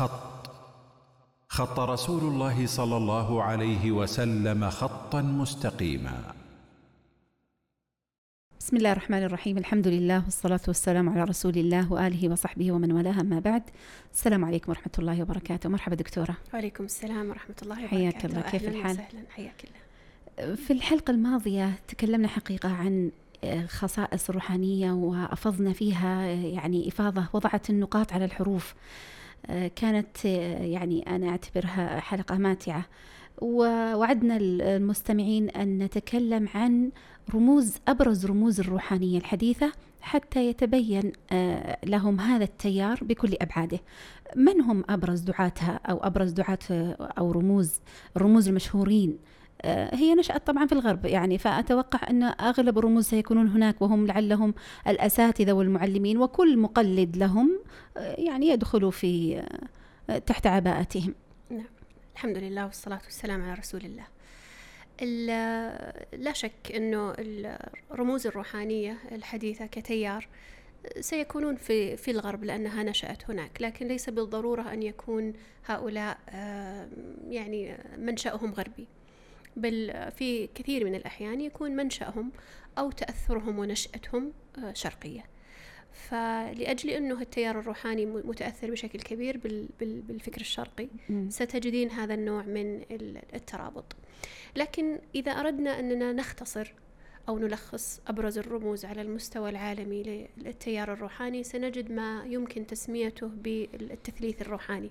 خط. خط رسول الله صلى الله عليه وسلم خطا مستقيما. بسم الله الرحمن الرحيم. الحمد لله والصلاة والسلام على رسول الله وآله وصحبه ومن والاه أما بعد. السلام عليكم ورحمة الله وبركاته. مرحبا دكتورة. وعليكم السلام ورحمة الله وبركاته. حياك الله. كيف الحال؟ وسهلا. حياك الله. في الحلقة الماضية تكلمنا حقيقة عن خصائص الروحانية وأفضنا فيها يعني إفاضة وضعت النقاط على الحروف. كانت يعني أنا أعتبرها حلقة ماتعة. ووعدنا المستمعين أن نتكلم عن رموز أبرز رموز الروحانية الحديثة حتى يتبين لهم هذا التيار بكل أبعاده. من هم أبرز دعاتها أو أبرز دعاة أو رموز الرموز المشهورين؟ هي نشأت طبعا في الغرب يعني فأتوقع أن أغلب الرموز سيكونون هناك وهم لعلهم الأساتذة والمعلمين وكل مقلد لهم يعني يدخل في تحت عباءتهم. نعم. الحمد لله والصلاة والسلام على رسول الله. لا شك أنه الرموز الروحانية الحديثة كتيار سيكونون في في الغرب لأنها نشأت هناك لكن ليس بالضرورة أن يكون هؤلاء يعني منشأهم غربي. بل في كثير من الأحيان يكون منشأهم أو تأثرهم ونشأتهم شرقية. فلأجل أنه التيار الروحاني متأثر بشكل كبير بالفكر الشرقي ستجدين هذا النوع من الترابط. لكن إذا أردنا أننا نختصر أو نلخص أبرز الرموز على المستوى العالمي للتيار الروحاني سنجد ما يمكن تسميته بالتثليث الروحاني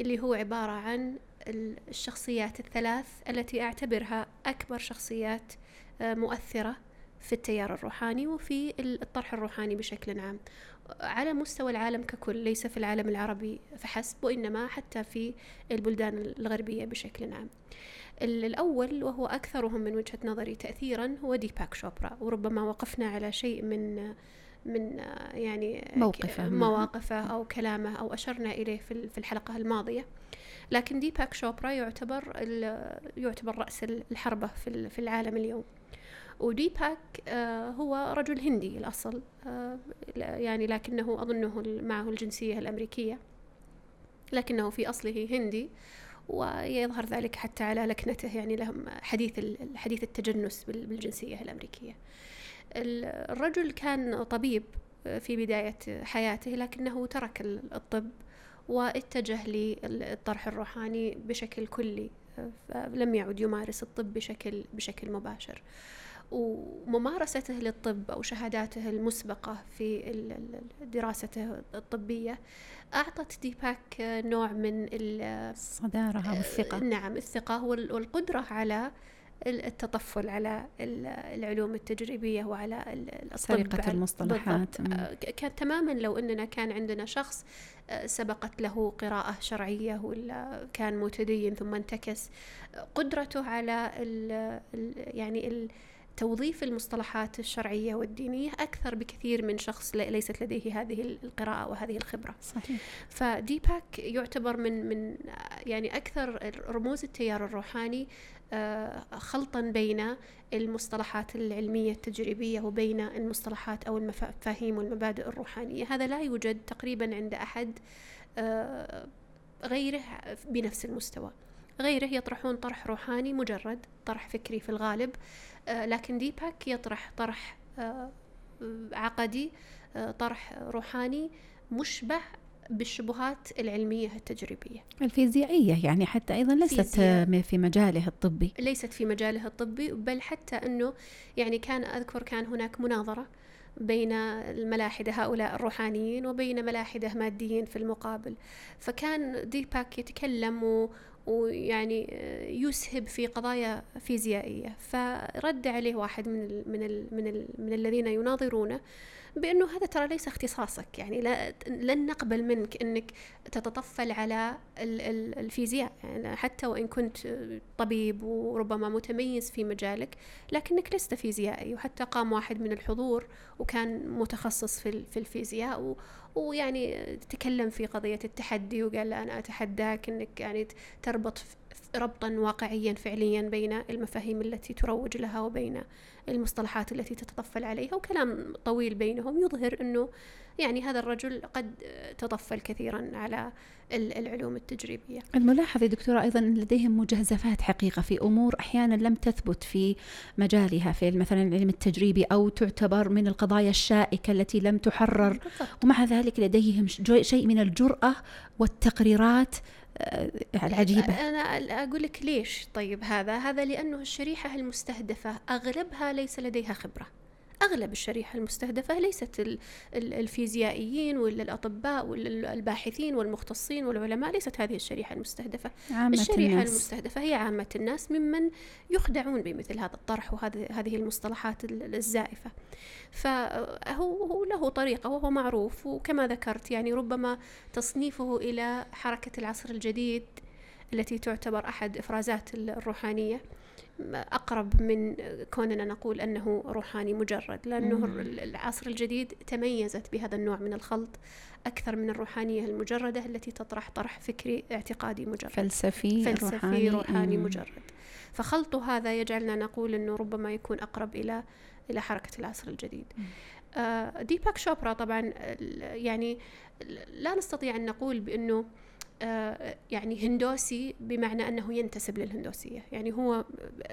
اللي هو عبارة عن الشخصيات الثلاث التي أعتبرها أكبر شخصيات مؤثرة في التيار الروحاني وفي الطرح الروحاني بشكل عام. على مستوى العالم ككل ليس في العالم العربي فحسب وإنما حتى في البلدان الغربية بشكل عام. الأول وهو أكثرهم من وجهة نظري تأثيرا هو ديباك شوبرا وربما وقفنا على شيء من من يعني موقفه مواقفه أو كلامه أو أشرنا إليه في الحلقة الماضية. لكن ديباك شوبرا يعتبر يعتبر رأس الحربة في العالم اليوم. وديباك هو رجل هندي الأصل يعني لكنه أظنه معه الجنسية الأمريكية. لكنه في أصله هندي ويظهر ذلك حتى على لكنته يعني لهم حديث حديث التجنس بالجنسية الأمريكية. الرجل كان طبيب في بداية حياته لكنه ترك الطب واتجه للطرح الروحاني بشكل كلي لم يعد يمارس الطب بشكل بشكل مباشر. وممارسته للطب أو شهاداته المسبقة في دراسته الطبية أعطت ديباك نوع من الصدارة أو الثقة. نعم الثقة والقدرة على التطفل على العلوم التجريبية وعلى سرقة المصطلحات. كان تماما لو أننا كان عندنا شخص سبقت له قراءة شرعية ولا كان متدين ثم انتكس قدرته على ال يعني ال توظيف المصطلحات الشرعية والدينية أكثر بكثير من شخص ليست لديه هذه القراءة وهذه الخبرة. صحيح. فديباك يعتبر من من يعني أكثر رموز التيار الروحاني خلطا بين المصطلحات العلمية التجريبية وبين المصطلحات أو المفاهيم والمبادئ الروحانية. هذا لا يوجد تقريبا عند أحد غيره بنفس المستوى. غيره يطرحون طرح روحاني مجرد طرح فكري في الغالب لكن ديباك يطرح طرح عقدي طرح روحاني مشبع بالشبهات العلمية التجريبية. الفيزيائية يعني حتى أيضا ليست. في مجاله الطبي. ليست في مجاله الطبي بل حتى أنه يعني كان أذكر كان هناك مناظرة بين الملاحدة هؤلاء الروحانيين وبين ملاحدة ماديين في المقابل. فكان ديباك يتكلم و ويعني يسهب في قضايا فيزيائية. فرد عليه واحد من ال من ال من ال من الذين يناظرونه بأنه هذا ترى ليس اختصاصك يعني لا لن نقبل منك أنك تتطفل على الفيزياء يعني حتى وإن كنت طبيب وربما متميز في مجالك لكنك لست فيزيائي وحتى قام واحد من الحضور وكان متخصص في في الفيزياء ويعني تكلم في قضية التحدي وقال لا أنا أتحداك أنك يعني تربط ربطا واقعيا فعليا بين المفاهيم التي تروج لها وبين المصطلحات التي تتطفل عليها وكلام طويل بينهم يظهر أنه يعني هذا الرجل قد تطفل كثيرا على العلوم التجريبية الملاحظ يا دكتورة أيضا لديهم مجازفات حقيقة في أمور أحيانا لم تثبت في مجالها في مثلا العلم التجريبي أو تعتبر من القضايا الشائكة التي لم تحرر بالضبط. ومع ذلك لديهم شيء من الجرأة والتقريرات العجيبة. أنا أقول لك ليش طيب هذا؟ هذا لأنه الشريحة المستهدفة أغلبها ليس لديها خبرة. أغلب الشريحة المستهدفة ليست الفيزيائيين ولا الأطباء ولا الباحثين والمختصين والعلماء ليست هذه الشريحة المستهدفة. عامة الشريحة الناس. المستهدفة هي عامة الناس ممن يخدعون بمثل هذا الطرح وهذه هذه المصطلحات الزائفة. فهو هو له طريقة وهو معروف وكما ذكرت يعني ربما تصنيفه إلى حركة العصر الجديد التي تعتبر أحد إفرازات الروحانية. أقرب من كوننا نقول أنه روحاني مجرد لأنه العصر الجديد تميزت بهذا النوع من الخلط أكثر من الروحانية المجردة التي تطرح طرح فكري اعتقادي مجرد. فلسفي فلسفي روحاني, روحاني مجرد. فخلط هذا يجعلنا نقول أنه ربما يكون أقرب إلى إلى حركة العصر الجديد. آه ديباك شوبرا طبعا يعني لا نستطيع أن نقول بأنه يعني هندوسي بمعنى أنه ينتسب للهندوسية، يعني هو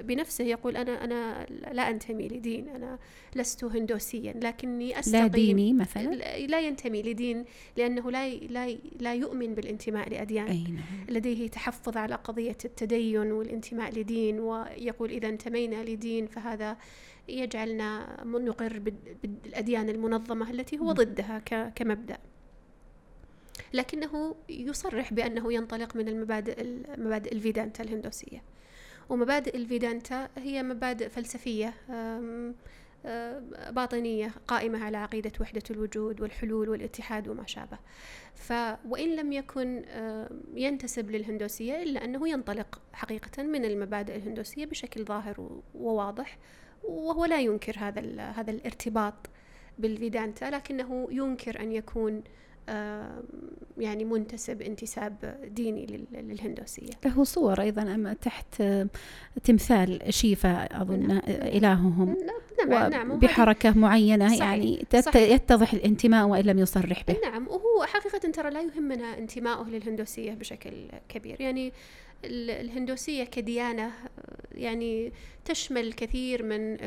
بنفسه يقول أنا أنا لا أنتمي لدين، أنا لست هندوسيا لكني أستقيم. لا ديني مثلا؟ لا ينتمي لدين لأنه لا لا لا يؤمن بالانتماء لأديان. أي نعم. لديه تحفظ على قضية التدين والانتماء لدين ويقول إذا انتمينا لدين فهذا يجعلنا نقر بالأديان المنظمة التي هو ضدها كمبدأ. لكنه يصرح بأنه ينطلق من المبادئ مبادئ الفيدانتا الهندوسية. ومبادئ الفيدانتا هي مبادئ فلسفية باطنية قائمة على عقيدة وحدة الوجود والحلول والاتحاد وما شابه. ف وإن لم يكن ينتسب للهندوسية إلا أنه ينطلق حقيقة من المبادئ الهندوسية بشكل ظاهر وواضح وهو لا ينكر هذا هذا الارتباط بالفيدانتا لكنه ينكر أن يكون يعني منتسب انتساب ديني للهندوسية. له صور أيضا تحت تمثال شيفا أظن نعم. إلههم. نعم نعم بحركة معينة صحيح يعني صحيح. يتضح الانتماء وإن لم يصرح به. نعم وهو حقيقة ترى لا يهمنا انتمائه للهندوسية بشكل كبير. يعني الهندوسية كديانة يعني تشمل كثير من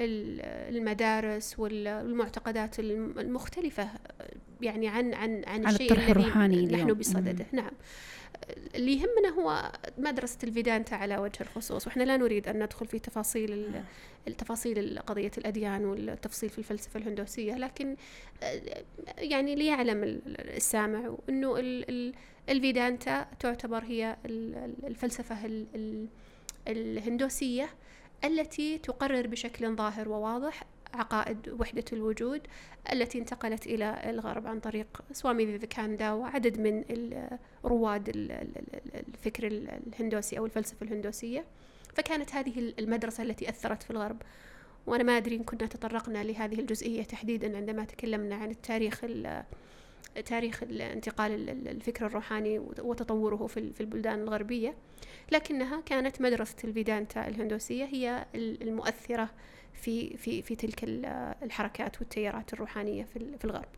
المدارس والمعتقدات المختلفة يعني عن عن عن, الشيء الطرح الروحاني نحن بصدده. نعم. اللي يهمنا هو مدرسة الفيدانتا على وجه الخصوص وإحنا لا نريد أن ندخل في تفاصيل التفاصيل قضية الأديان والتفصيل في الفلسفة الهندوسية لكن يعني ليعلم السامع أنه الفيدانتا تعتبر هي الفلسفة الهندوسية التي تقرر بشكل ظاهر وواضح عقائد وحدة الوجود التي انتقلت إلى الغرب عن طريق سوامي فيفيكاندا وعدد من رواد الفكر الهندوسي أو الفلسفة الهندوسية. فكانت هذه المدرسة التي أثرت في الغرب. وأنا ما أدري إن كنا تطرقنا لهذه الجزئية تحديدا عندما تكلمنا عن التاريخ تاريخ انتقال الفكر الروحاني وتطوره في البلدان الغربية. لكنها كانت مدرسة الفيدانتا الهندوسية هي المؤثرة في في في تلك الحركات والتيارات الروحانية في الغرب.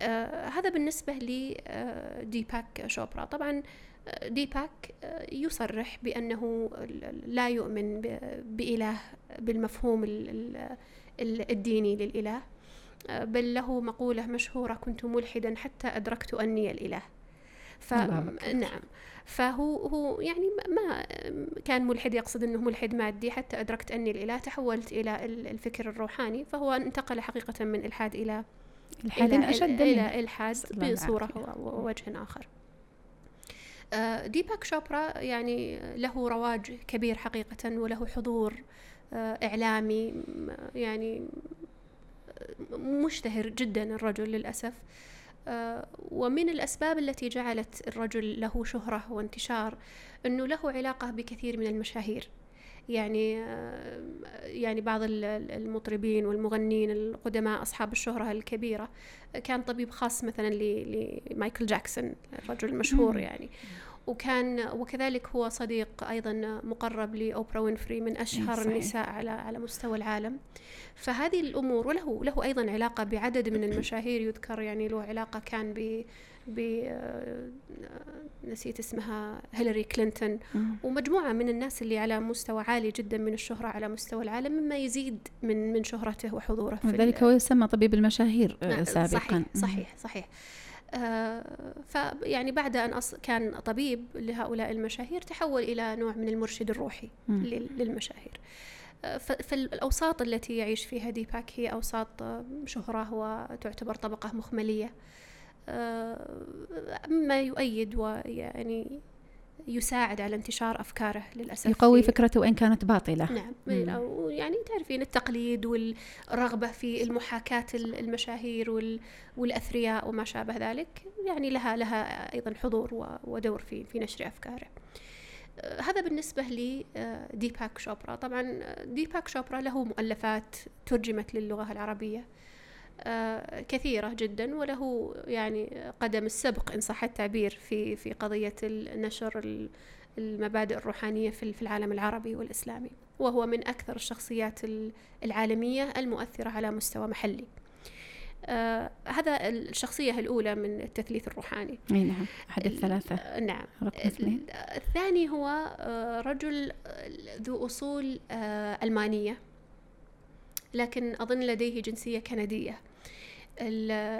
آه هذا بالنسبة لديباك آه، شوبرا. طبعا آه، ديباك يصرح بأنه لا يؤمن بإله بالمفهوم الديني للإله. بل له مقولة مشهورة كنت ملحدا حتى أدركت أني الإله. ف... نعم فهو هو يعني ما كان ملحد يقصد إنه ملحد مادي حتى أدركت أني الإله تحولت إلى الفكر الروحاني فهو انتقل حقيقة من إلحاد إلى إلحاد إلى أشد إلى إلحاد بصورة ووجه آخر. آه، ديباك شوبرا يعني له رواج كبير حقيقة وله حضور آه، إعلامي يعني مشتهر جدا الرجل للأسف. آه، ومن الأسباب التي جعلت الرجل له شهرة وانتشار أنه له علاقة بكثير من المشاهير. يعني آه، يعني بعض المطربين والمغنين القدماء أصحاب الشهرة الكبيرة. كان طبيب خاص مثلا لمايكل جاكسون الرجل المشهور يعني. وكان وكذلك هو صديق أيضا مقرب لأوبرا وينفري من أشهر صحيح. النساء على على مستوى العالم فهذه الأمور وله له أيضا علاقة بعدد من المشاهير يذكر يعني له علاقة كان ب ب آه، نسيت اسمها هيلاري كلينتون مم. ومجموعة من الناس اللي على مستوى عالي جدا من الشهرة على مستوى العالم مما يزيد من من شهرته وحضوره ال- هو يسمى طبيب المشاهير آه، نعم، سابقا صحيح. صحيح صحيح فيعني بعد أن أص... كان طبيب لهؤلاء المشاهير تحول إلى نوع من المرشد الروحي للمشاهير. آه، فالأوساط التي يعيش فيها ديباك هي أوساط آه، شهرة وتعتبر طبقة مخملية. آه، مما يؤيد ويعني يساعد على انتشار أفكاره للأسف يقوي فكرته وإن كانت باطلة. نعم يعني تعرفين التقليد والرغبة في المحاكاة ال- المشاهير وال- والأثرياء وما شابه ذلك يعني لها لها أيضا حضور ودور في في نشر أفكاره. آه، هذا بالنسبة لديباك شوبرا طبعا آه، ديباك شوبرا له مؤلفات ترجمت للغة العربية. آه، كثيرة جدا وله يعني قدم السبق إن صح التعبير في في قضية نشر ال- المبادئ الروحانية في العالم العربي والإسلامي. وهو من أكثر الشخصيات ال- العالمية المؤثرة على مستوى محلي. آه هذا الشخصية الأولى من التثليث الروحاني. أي نعم أحد ال- الثلاثة. آه، نعم الثاني هو آه، رجل آه، ذو أصول آه، ألمانية. لكن أظن لديه جنسية كندية.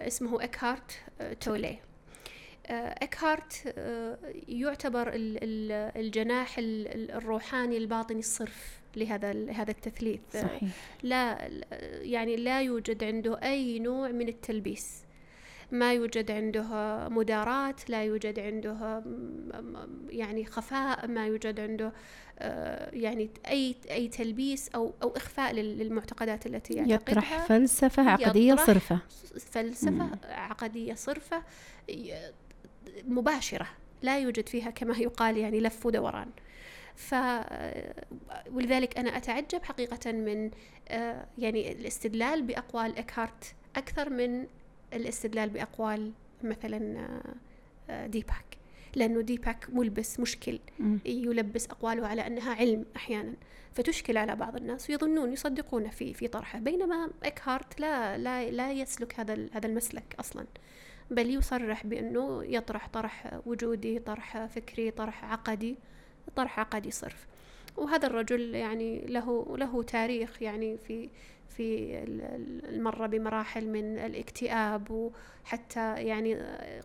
اسمه إكهارت آه، تولي. آه، إكهارت آه، يعتبر ال- ال- الجناح ال- ال- الروحاني الباطني الصرف لهذا هذا التثليث. صحيح. لا يعني لا يوجد عنده أي نوع من التلبيس. ما يوجد عنده مداراة لا يوجد عنده يعني خفاء ما يوجد عنده يعني أي أي تلبيس أو أو إخفاء لل- للمعتقدات التي يطرح يعتقدها فلسفة عقدية يطرح صرفة. فلسفة مم. عقدية صرفة ي- مباشرة لا يوجد فيها كما يقال يعني لف ودوران. ف ولذلك أنا أتعجب حقيقة من يعني الاستدلال بأقوال إكهارت أكثر من الاستدلال بأقوال مثلا آه، ديباك. لأنه ديباك ملبس مشكل. يلبس أقواله على أنها علم أحيانا. فتشكل على بعض الناس ويظنون يصدقون في في طرحه. بينما إكهارت لا لا لا يسلك هذا هذا المسلك أصلا. بل يصرح بأنه يطرح طرح وجودي طرح فكري طرح عقدي طرح عقدي صرف. وهذا الرجل يعني له له تاريخ يعني في في ال- ال- المرة بمراحل من الاكتئاب وحتى يعني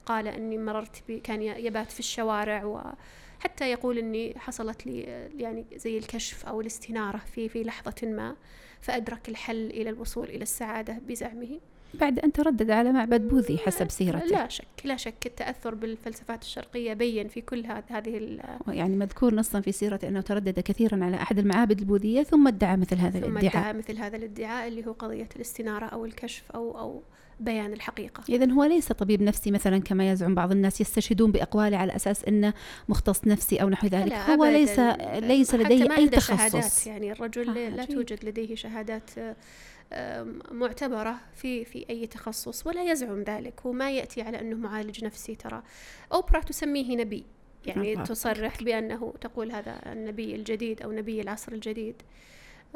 قال اني مررت كان يبات في الشوارع وحتى يقول اني حصلت لي يعني زي الكشف أو الاستنارة في في لحظة ما فأدرك الحل إلى الوصول إلى السعادة بزعمه. بعد أن تردد على معبد بوذي حسب سيرته. لا شك لا شك. التأثر بالفلسفات الشرقية بين في كل هذ- هذه يعني مذكور نصا في سيرته أنه تردد كثيرا على أحد المعابد البوذية ثم ادعى مثل هذا ثم الادعاء. ادعى مثل هذا الادعاء اللي هو قضية الاستنارة أو الكشف أو أو بيان الحقيقة. إذا هو ليس طبيب نفسي مثلا كما يزعم بعض الناس يستشهدون بأقواله على أساس أنه مختص نفسي أو نحو ذلك. لا هو. ليس ليس لديه أي تخصص شهادات يعني الرجل آه، لا. توجد لديه شهادات معتبرة في في أي تخصص ولا يزعم ذلك وما يأتي على أنه معالج نفسي ترى. أوبرا تسميه نبي يعني الله تصرح بأنه تقول هذا النبي الجديد أو نبي العصر الجديد.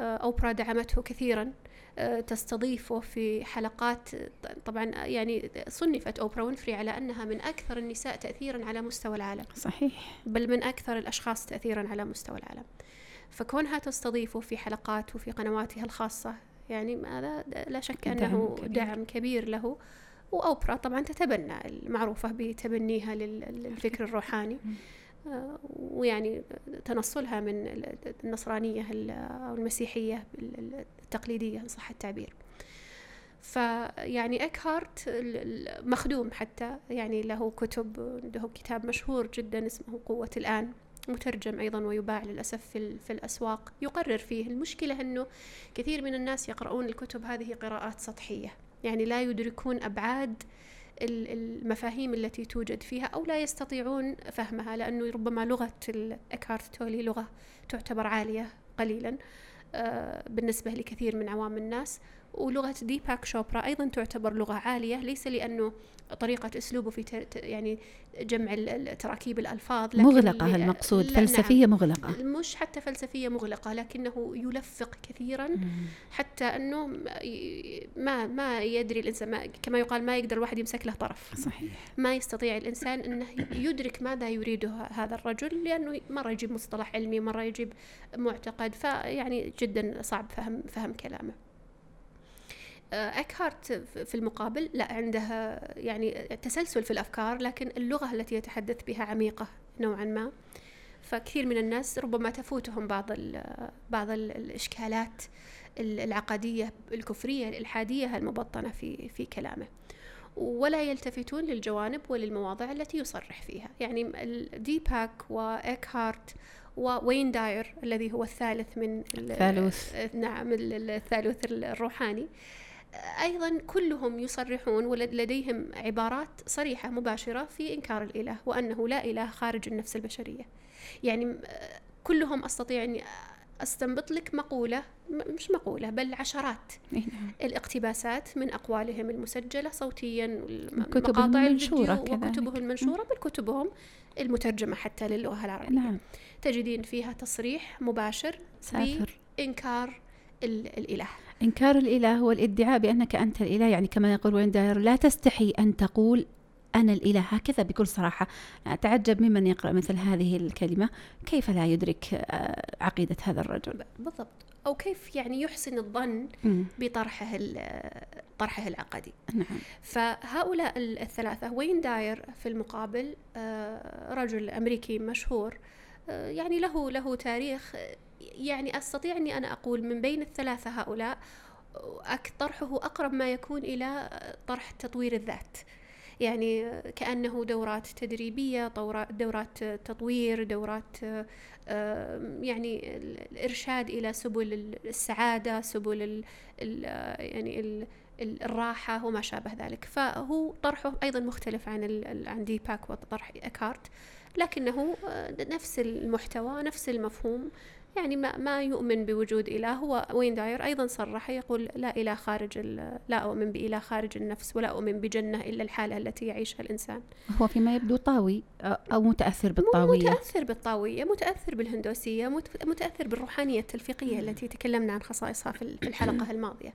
آه، أوبرا دعمته كثيرا آه، تستضيفه في حلقات طبعا يعني صنفت أوبرا وينفري على أنها من أكثر النساء تأثيرا على مستوى العالم. صحيح. بل من أكثر الأشخاص تأثيرا على مستوى العالم. فكونها تستضيفه في حلقات وفي قنواتها الخاصة يعني هذا لا شك دعم أنه كبير. دعم كبير له. وأوبرا طبعا تتبنى المعروفة بتبنيها لل- للفكر الروحاني. آه، ويعني تنصلها من ال- النصرانية ال- أو المسيحية ال- التقليدية إن صح التعبير. فيعني ال- مخدوم حتى يعني له كتب له كتاب مشهور جدا اسمه قوة الآن. مترجم أيضا ويباع للأسف في, في الأسواق. يقرر فيه. المشكلة أنه كثير من الناس يقرؤون الكتب هذه قراءات سطحية. يعني لا يدركون أبعاد ال- المفاهيم التي توجد فيها أو لا يستطيعون فهمها لأنه ربما لغة ال- إكهارت تولي لغة تعتبر عالية قليلا آه، بالنسبة لكثير من عوام الناس. ولغة ديباك شوبرا أيضا تعتبر لغة عالية ليس لأنه طريقة أسلوبه في يعني جمع تراكيب الألفاظ لكن مغلقة المقصود فلسفية نعم. مغلقة. مش حتى فلسفية مغلقة لكنه يلفق كثيرا مم. حتى أنه ما ما يدري الإنسان ما كما يقال ما يقدر الواحد يمسك له طرف. صحيح. ما يستطيع الإنسان أنه يدرك ماذا يريده هذا الرجل لأنه مرة يجيب مصطلح علمي مرة يجيب معتقد فيعني جدا صعب فهم فهم كلامه. اكهارت في المقابل لا عندها يعني تسلسل في الأفكار لكن اللغة التي يتحدث بها عميقة نوعا ما. فكثير من الناس ربما تفوتهم بعض بعض الإشكالات العقدية الكفرية الإلحادية المبطنة في في كلامه. ولا يلتفتون للجوانب وللمواضع التي يصرح فيها. يعني ديباك وإكهارت ووين داير الذي هو الثالث من الثالوث. نعم الثالوث الروحاني. أيضا كلهم يصرحون ولديهم عبارات صريحة مباشرة في إنكار الإله وأنه لا إله خارج النفس البشرية يعني كلهم أستطيع أني أستنبط لك مقولة مش مقولة بل عشرات نعم. الاقتباسات من أقوالهم المسجلة صوتيا كتبهم المنشورة وكتبهم المنشورة بل كتبهم المترجمة حتى للغة العربية نعم. تجدين فيها تصريح مباشر سافر. بإنكار الإله إنكار الإله هو الادعاء بأنك أنت الإله يعني كما يقول وين داير لا تستحي أن تقول أنا الإله. هكذا بكل صراحة. أتعجب ممن يقرأ مثل هذه الكلمة. كيف لا يدرك آه، عقيدة هذا الرجل؟ بالضبط. أو كيف يعني يحسن الظن بطرحه طرحه العقدي. نعم. فهؤلاء الثلاثة وين داير في المقابل آه، رجل أمريكي مشهور يعني له له تاريخ. يعني أستطيع أني أنا أقول من بين الثلاثة هؤلاء طرحه أقرب ما يكون إلى طرح تطوير الذات. يعني كأنه دورات تدريبية دورات تطوير دورات يعني الإرشاد إلى سبل السعادة سبل يعني الراحة وما شابه ذلك. فهو طرحه أيضا مختلف عن عن ديباك وطرح أكارت لكنه نفس المحتوى نفس المفهوم. يعني ما, ما يؤمن بوجود إله. هو وين داير؟ أيضا صرح يقول لا إله خارج لا أؤمن بإله خارج النفس ولا أؤمن بجنة إلا الحالة التي يعيشها الإنسان. هو فيما يبدو طاوي أو متأثر بالطاوية. متأثر بالطاوية متأثر بالهندوسية متأثر بالروحانية التلفيقية التي تكلمنا عن خصائصها في الحلقة الماضية.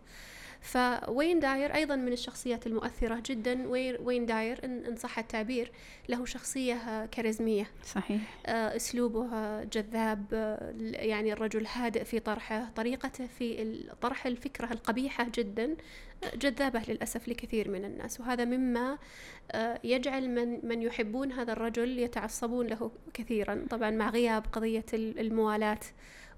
فوين داير أيضا من الشخصيات المؤثرة جدا وين داير إن صح التعبير له شخصية كاريزمية. صحيح. آه، أسلوبه جذاب يعني الرجل هادئ في طرحه طريقته في طرح الفكرة القبيحة جدا جذابة للأسف لكثير من الناس. وهذا مما آه، يجعل من من يحبون هذا الرجل يتعصبون له كثيرا. طبعا مع غياب قضية الموالاة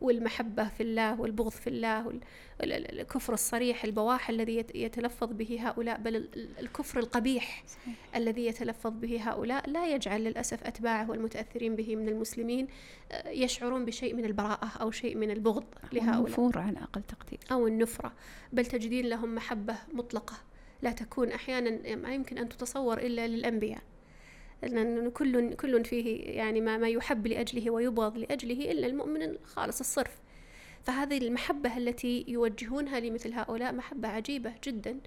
والمحبة في الله والبغض في الله الكفر الصريح البواح الذي يتلفظ به هؤلاء بل الكفر القبيح صحيح. الذي يتلفظ به هؤلاء لا يجعل للأسف أتباعه والمتأثرين به من المسلمين آه، يشعرون بشيء من البراءة أو شيء من البغض لهؤلاء. النفور على أقل تقدير. أو النفرة. بل تجدين لهم محبة مطلقة. لا تكون أحيانا ما يمكن أن تتصور إلا للأنبياء. لأن كل كل فيه يعني ما, ما يحب لأجله ويبغض لأجله إلا المؤمن الخالص الصرف. فهذه المحبة التي يوجهونها لمثل هؤلاء محبة عجيبة جدا.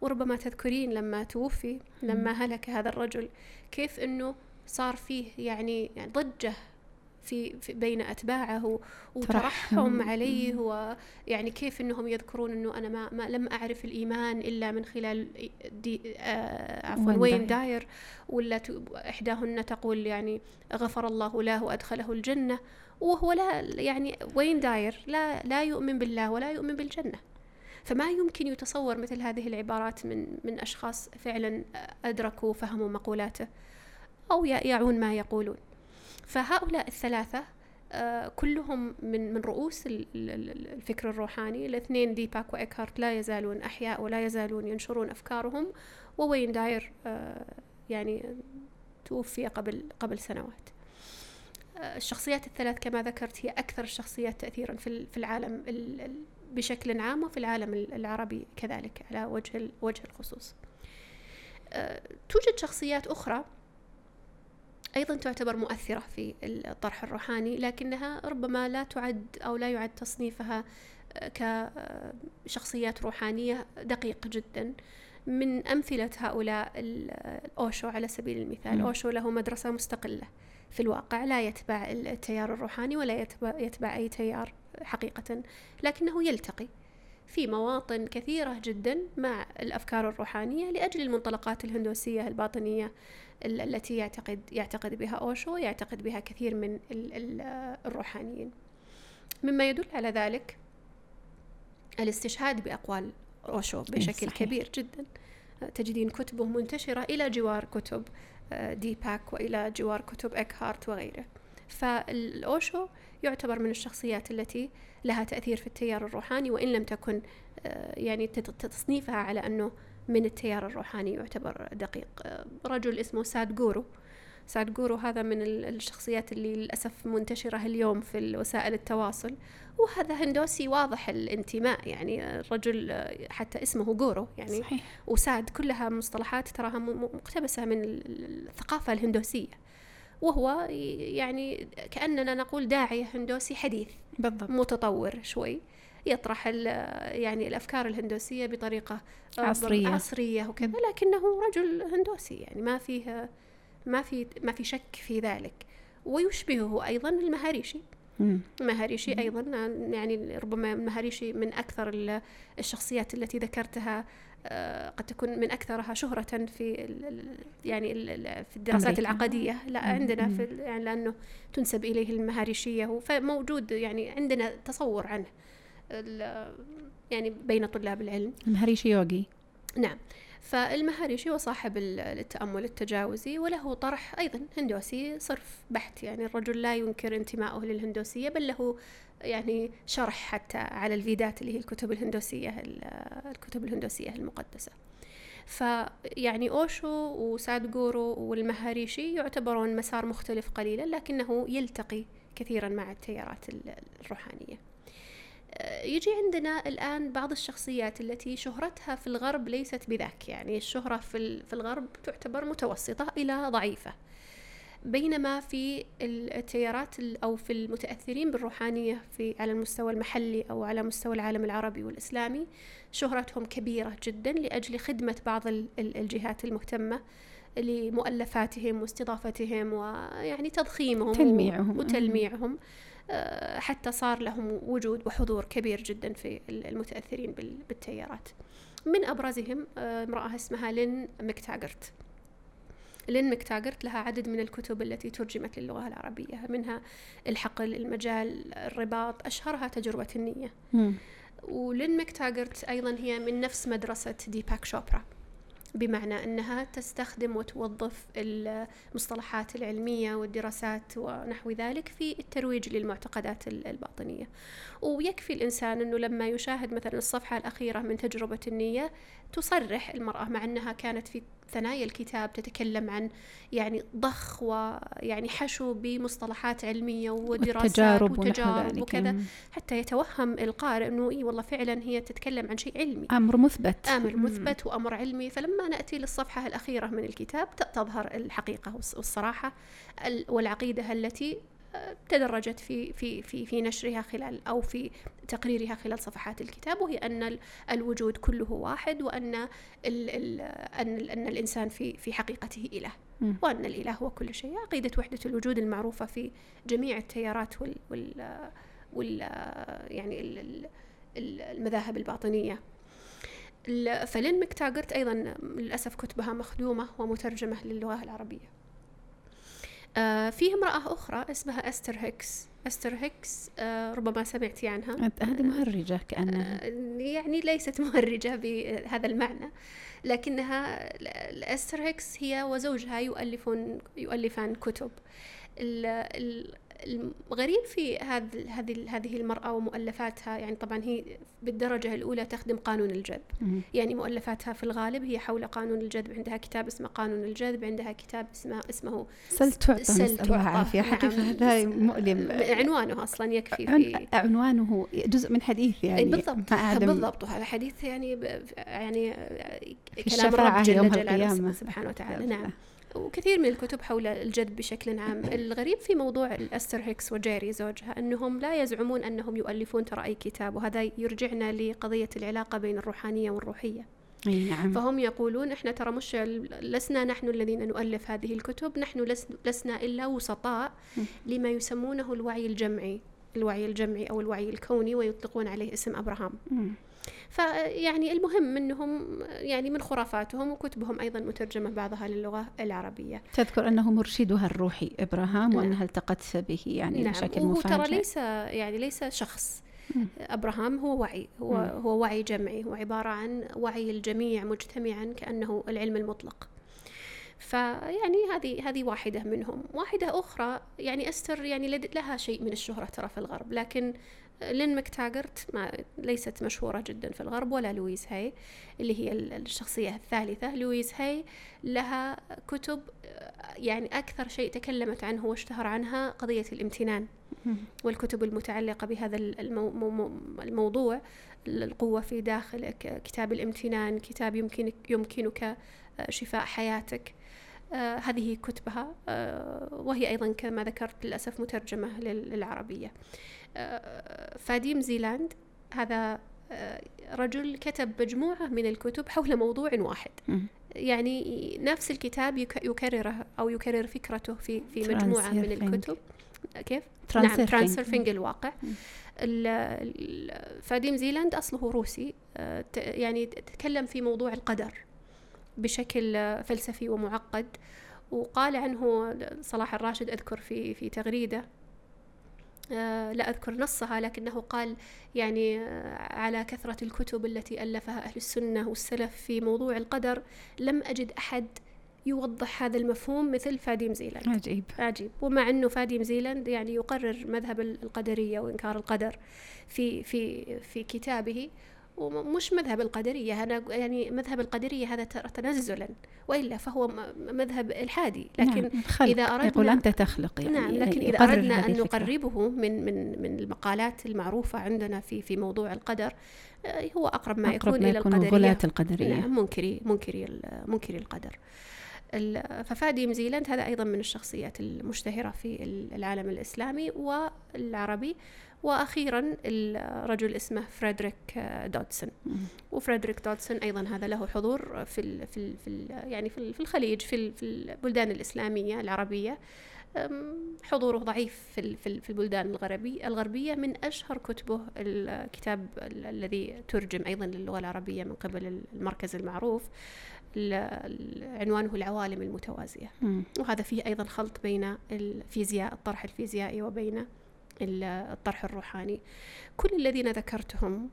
وربما تذكرين لما توفي لما هلك هذا الرجل كيف أنه صار فيه يعني, يعني ضجة في, بين أتباعه وترحم عليه ويعني كيف أنهم يذكرون أنه أنا ما, ما لم أعرف الإيمان إلا من خلال دي آه عفوا وين داير. ولا إحداهن تقول يعني غفر الله له وأدخله الجنة وهو لا يعني وين داير؟ لا لا يؤمن بالله ولا يؤمن بالجنة. فما يمكن يتصور مثل هذه العبارات من من أشخاص فعلا أدركوا فهموا مقولاته أو يعون ما يقولون. فهؤلاء الثلاثة آه، كلهم من من رؤوس الفكر الروحاني. الاثنين ديباك وإكهارت لا يزالون أحياء ولا يزالون ينشرون أفكارهم ووين داير آه، يعني توفي قبل قبل سنوات. آه، الشخصيات الثلاث كما ذكرت هي أكثر الشخصيات تأثيرا في في العالم بشكل عام وفي العالم العربي كذلك على وجه وجه الخصوص. توجد شخصيات أخرى أيضا تعتبر مؤثرة في الطرح الروحاني لكنها ربما لا تعد أو لا يعد تصنيفها كشخصيات روحانية دقيق جدا. من أمثلة هؤلاء الأوشو على سبيل المثال. م. أوشو له مدرسة مستقلة في الواقع لا يتبع التيار الروحاني ولا يتبع, يتبع أي تيار حقيقة لكنه يلتقي في مواطن كثيرة جدا مع الأفكار الروحانية لأجل المنطلقات الهندوسية الباطنية. التي يعتقد يعتقد بها أوشو يعتقد بها كثير من الروحانيين. مما يدل على ذلك الاستشهاد بأقوال أوشو بشكل صحيح. كبير جدا. تجدين كتبه منتشرة إلى جوار كتب آه، ديباك وإلى جوار كتب إكهارت وغيره. فالأوشو يعتبر من الشخصيات التي لها تأثير في التيار الروحاني وإن لم تكن آه، يعني تصنيفها على أنه من التيار الروحاني يعتبر دقيق. آه، رجل اسمه ساد جورو ساد جورو هذا من الشخصيات اللي للأسف منتشرة اليوم في وسائل التواصل. وهذا هندوسي واضح الانتماء يعني الرجل آه، حتى اسمه جورو يعني صحيح. وساد كلها مصطلحات تراها مقتبسة من الثقافة الهندوسية. وهو يعني كأننا نقول داعية هندوسي حديث. بالضبط. متطور شوي. يطرح يعني الأفكار الهندوسية بطريقة عصرية. عصرية وكذا. لكنه رجل هندوسي يعني ما فيه ما في ما في شك في ذلك. ويشبهه أيضا المهاريشي. مهاريشي أيضا يعني ربما المهاريشي من أكثر الشخصيات التي ذكرتها آه، قد تكون من أكثرها شهرة في يعني في الدراسات أمريكا. العقدية. لا عندنا في يعني لأنه تنسب إليه المهاريشية فموجود يعني عندنا تصور عنه. يعني بين طلاب العلم. المهاريشي يوغي. نعم. فالمهاريشي هو صاحب التأمل التجاوزي وله طرح أيضا هندوسي صرف بحت. يعني الرجل لا ينكر انتمائه للهندوسية بل له يعني شرح حتى على الفيدات اللي هي الكتب الهندوسية الكتب الهندوسية المقدسة. فيعني أوشو وسادغورو والمهاريشي يعتبرون مسار مختلف قليلا لكنه يلتقي كثيرا مع التيارات الروحانية. يجي عندنا الآن بعض الشخصيات التي شهرتها في الغرب ليست بذاك. يعني الشهرة في, الغرب تعتبر متوسطة إلى ضعيفة. بينما في التيارات أو في المتأثرين بالروحانية في على المستوى المحلي أو على مستوى العالم العربي والإسلامي شهرتهم كبيرة جدا لأجل خدمة بعض الجهات المهتمة لمؤلفاتهم واستضافتهم ويعني تضخيمهم تلميعهم. وتلميعهم. آه، حتى صار لهم وجود وحضور كبير جدا في المتأثرين بالتيارات. من أبرزهم آه، امرأة اسمها لين مكتاغرت. لين مكتاغرت لها عدد من الكتب التي ترجمت للغة العربية منها الحقل المجال الرباط أشهرها تجربة النية. ولين مكتاغرت أيضا هي من نفس مدرسة ديباك شوبرا. بمعنى أنها تستخدم وتوظف المصطلحات العلمية والدراسات ونحو ذلك في الترويج للمعتقدات الباطنية. ويكفي الإنسان أنه لما يشاهد مثلا الصفحة الأخيرة من تجربة النية تصرح المرأة مع أنها كانت في ثنايا الكتاب تتكلم عن يعني ضخ ويعني حشو بمصطلحات علمية ودراسات وتجارب, وتجارب وكذا. حتى يتوهم القارئ إنه إي والله فعلا هي تتكلم عن شيء علمي. أمر مثبت. أمر مثبت وأمر علمي. فلما نأتي للصفحة الأخيرة من الكتاب تظهر الحقيقة والصراحة والعقيدة التي تدرجت في في في في نشرها خلال أو في تقريرها خلال صفحات الكتاب وهي أن الوجود كله واحد وأن ال ال أن أن الإنسان في في حقيقته إله وأن الإله هو كل شيء. عقيدة وحدة الوجود المعروفة في جميع التيارات وال وال, وال يعني ال المذاهب الباطنية. فلين مكتاغرت أيضا للأسف كتبها مخدومة ومترجمة للغة العربية. آه فيه امرأة أخرى اسمها أستر هيكس. أستر هيكس آه ربما سمعتي عنها. هذه مهرجة كأنها. آه يعني ليست مهرجة بهذا المعنى لكنها أستر هيكس هي وزوجها يؤلفون يؤلفان كتب. الغريب في هذه هذه هذه المرأة ومؤلفاتها يعني طبعا هي بالدرجة الأولى تخدم قانون الجذب. يعني مؤلفاتها في الغالب هي حول قانون الجذب عندها كتاب اسمه قانون الجذب عندها كتاب اسمه اسمه سل تعطى سل عافية حقيقة نعم. هذا مؤلم. عنوانه أصلا يكفي في عنوانه جزء من حديث يعني. بالضبط. بالضبط. وهذا حديث يعني يعني كلام رب جل جلاله سبحانه وتعالى. نعم. وكثير من الكتب حول الجذب بشكل عام الغريب في موضوع الأستر هيكس وجيري زوجها أنهم لا يزعمون أنهم يؤلفون ترى أي كتاب وهذا يرجعنا لقضية العلاقة بين الروحانية والروحية نعم فهم يقولون إحنا ترى مش لسنا نحن الذين نؤلف هذه الكتب نحن لس- لسنا إلا وسطاء. لما يسمونه الوعي الجمعي الوعي الجمعي أو الوعي الكوني ويطلقون عليه اسم أبراهام. فيعني المهم انهم يعني من خرافاتهم وكتبهم أيضا مترجمة بعضها للغة العربية تذكر أنه مرشدها الروحي إبراهام نعم. وأنها التقت به يعني بشكل وهو ترى مفاجئ ليس يعني ليس شخص مم. إبراهام هو وعي هو مم. هو وعي جمعي هو عبارة عن وعي الجميع مجتمعا كأنه العلم المطلق فيعني هذه هذه واحدة منهم واحدة أخرى يعني أستر يعني لها شيء من الشهرة ترى في الغرب لكن لين مكتاجرت ما ليست مشهورة جدا في الغرب ولا لويس هاي اللي هي ال- الشخصية الثالثة. لويس هاي لها كتب يعني أكثر شيء تكلمت عنه واشتهر عنها قضية الامتنان. والكتب المتعلقة بهذا المو مو مو الموضوع القوة في داخلك كتاب الامتنان كتاب يمكنك يمكنك آه، شفاء حياتك. آه، هذه كتبها آه، وهي أيضا كما ذكرت للأسف مترجمة لل- للعربية. فاديم زيلاند هذا آه، رجل كتب مجموعة من الكتب حول موضوع واحد. يعني نفس الكتاب يك- يكرره أو يكرر فكرته في في مجموعة من. الكتب كيف؟ نعم الواقع فاديم زيلاند أصله روسي آه، يعني تكلم في موضوع القدر بشكل فلسفي ومعقد وقال عنه صلاح الراشد أذكر في في تغريدة لا أذكر نصها لكنه قال يعني آه، على كثرة الكتب التي ألفها أهل السنة والسلف في موضوع القدر لم أجد أحد يوضح هذا المفهوم مثل فاديم زيلاند. عجيب. عجيب. ومع أنه فاديم زيلاند يعني يقرر مذهب القدرية وإنكار القدر في في في كتابه ومش مذهب القدرية أنا يعني مذهب القدرية هذا تنزلا وإلا فهو مذهب الحادي. لكن نعم. إذا أردنا- يقول أنت تخلق يعني نعم لكن إذا يقرر أردنا هذه أن الفكرة. نقربه من من من المقالات المعروفة عندنا في في موضوع القدر آه، هو أقرب ما أقرب يكون ما إلى يكون القدرية. غلاة القدرية. نعم منكري منكري منكري القدر. ال- ففادي نيوزيلاند هذا أيضا من الشخصيات المشتهرة في ال- العالم الإسلامي والعربي. وأخيرا الرجل اسمه فريدريك آه، دودسون. وفريدريك دودسون أيضا هذا له حضور في ال في ال في ال يعني في في الخليج في في البلدان الإسلامية العربية حضوره ضعيف في في ال- في البلدان الغربية الغربية من أشهر كتبه الكتاب ال- الذي ترجم أيضا للغة العربية من قبل المركز المعروف ال- ال- عنوانه العوالم المتوازية. وهذا فيه أيضا خلط بين الفيزياء الطرح الفيزيائي وبين الطرح الروحاني. كل الذين ذكرتهم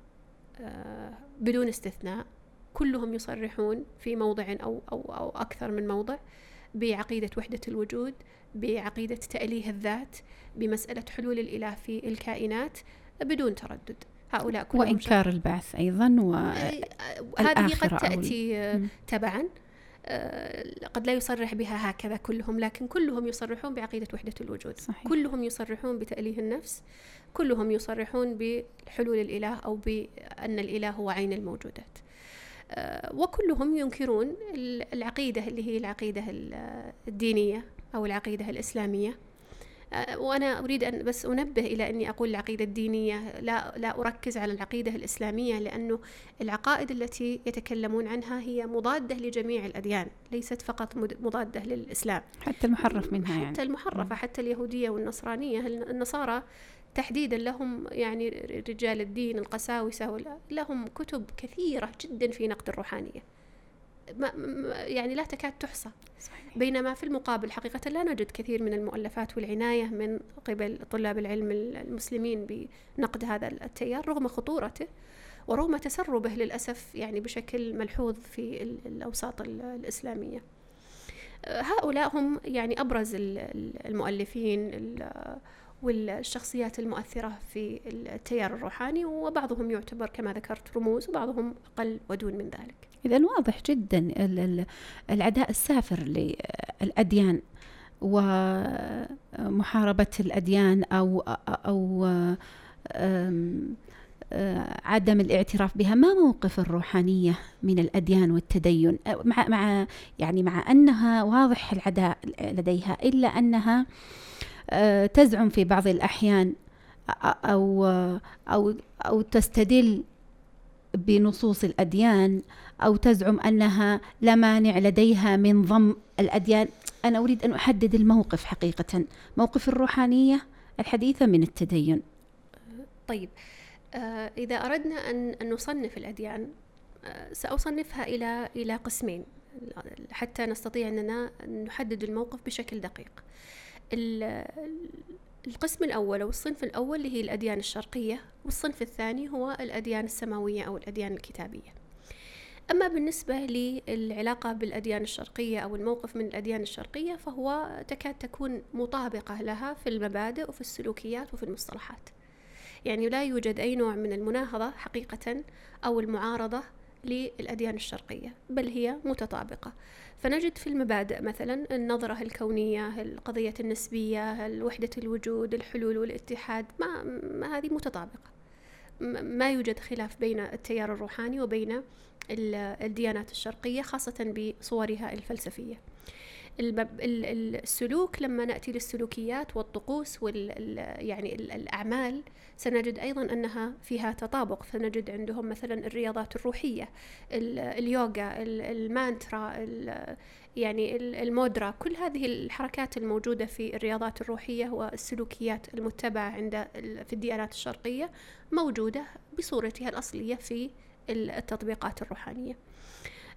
آه، بدون استثناء كلهم يصرحون في موضع أو, أو, أو أكثر من موضع بعقيدة وحدة الوجود بعقيدة تأليه الذات بمسألة حلول الإله في الكائنات بدون تردد. هؤلاء كلهم وإنكار البعث أيضا و آه، هذه قد تأتي آه،. تبعا. قد لا يصرح بها هكذا كلهم لكن كلهم يصرحون بعقيدة وحدة الوجود. صحيح. كلهم يصرحون بتأليه النفس كلهم يصرحون بحلول الإله أو بأن الإله هو عين الموجودات. آه، وكلهم ينكرون ال- العقيدة اللي هي العقيدة ال- الدينية أو العقيدة الإسلامية. آه، وأنا أريد أن بس أنبه إلى أني أقول العقيدة الدينية. لا لا أركز على العقيدة الإسلامية لأنه العقائد التي يتكلمون عنها هي مضادة لجميع الأديان ليست فقط مضادة للإسلام. حتى المحرف منها يعني. حتى المحرفة حتى اليهودية والنصرانية. ال- النصارى تحديدا لهم يعني رجال الدين القساوسة لهم كتب كثيرة جدا في نقد الروحانية. ما يعني لا تكاد تحصى. صحيح. بينما في المقابل حقيقة لا نجد كثير من المؤلفات والعناية من قبل طلاب العلم المسلمين بنقد هذا التيار رغم خطورته ورغم تسربه للأسف يعني بشكل ملحوظ في ال- الأوساط ال- الإسلامية. هؤلاء هم يعني أبرز ال- ال- المؤلفين ال- والشخصيات المؤثرة في التيار الروحاني وبعضهم يعتبر كما ذكرت رموز وبعضهم أقل ودون من ذلك. إذا واضح جدا ال- ال- العداء السافر للأديان ومحاربة الأديان أو أو عدم الاعتراف بها. ما موقف الروحانية من الأديان والتدين؟ مع مع يعني مع أنها واضح العداء لديها إلا أنها تزعم في بعض الأحيان أو أو أو تستدل بنصوص الأديان أو تزعم أنها لا مانع لديها من ضم الأديان. أنا أريد أن أحدد الموقف حقيقة. موقف الروحانية الحديثة من التدين. طيب آه، إذا أردنا أن نصنف الأديان آه، سأصنفها إلى إلى قسمين. حتى نستطيع أننا نحدد الموقف بشكل دقيق. القسم الأول أو الصنف الأول اللي هي الأديان الشرقية والصنف الثاني هو الأديان السماوية أو الأديان الكتابية. أما بالنسبة للعلاقة بالأديان الشرقية أو الموقف من الأديان الشرقية فهو تكاد تكون مطابقة لها في المبادئ وفي السلوكيات وفي المصطلحات. يعني لا يوجد أي نوع من المناهضة حقيقة أو المعارضة للأديان الشرقية بل هي متطابقة. فنجد في المبادئ مثلا النظرة الكونية القضية النسبية وحدة الوجود الحلول والاتحاد ما, ما هذه متطابقة. ما يوجد خلاف بين التيار الروحاني وبين الديانات الشرقية خاصة بصورها الفلسفية. السلوك لما نأتي للسلوكيات والطقوس وال يعني الأعمال سنجد أيضا أنها فيها تطابق. فنجد عندهم مثلا الرياضات الروحية اليوغا المانترا يعني المودرا. كل هذه الحركات الموجودة في الرياضات الروحية والسلوكيات المتبعة عند في الديانات الشرقية موجودة بصورتها الأصلية في التطبيقات الروحانية.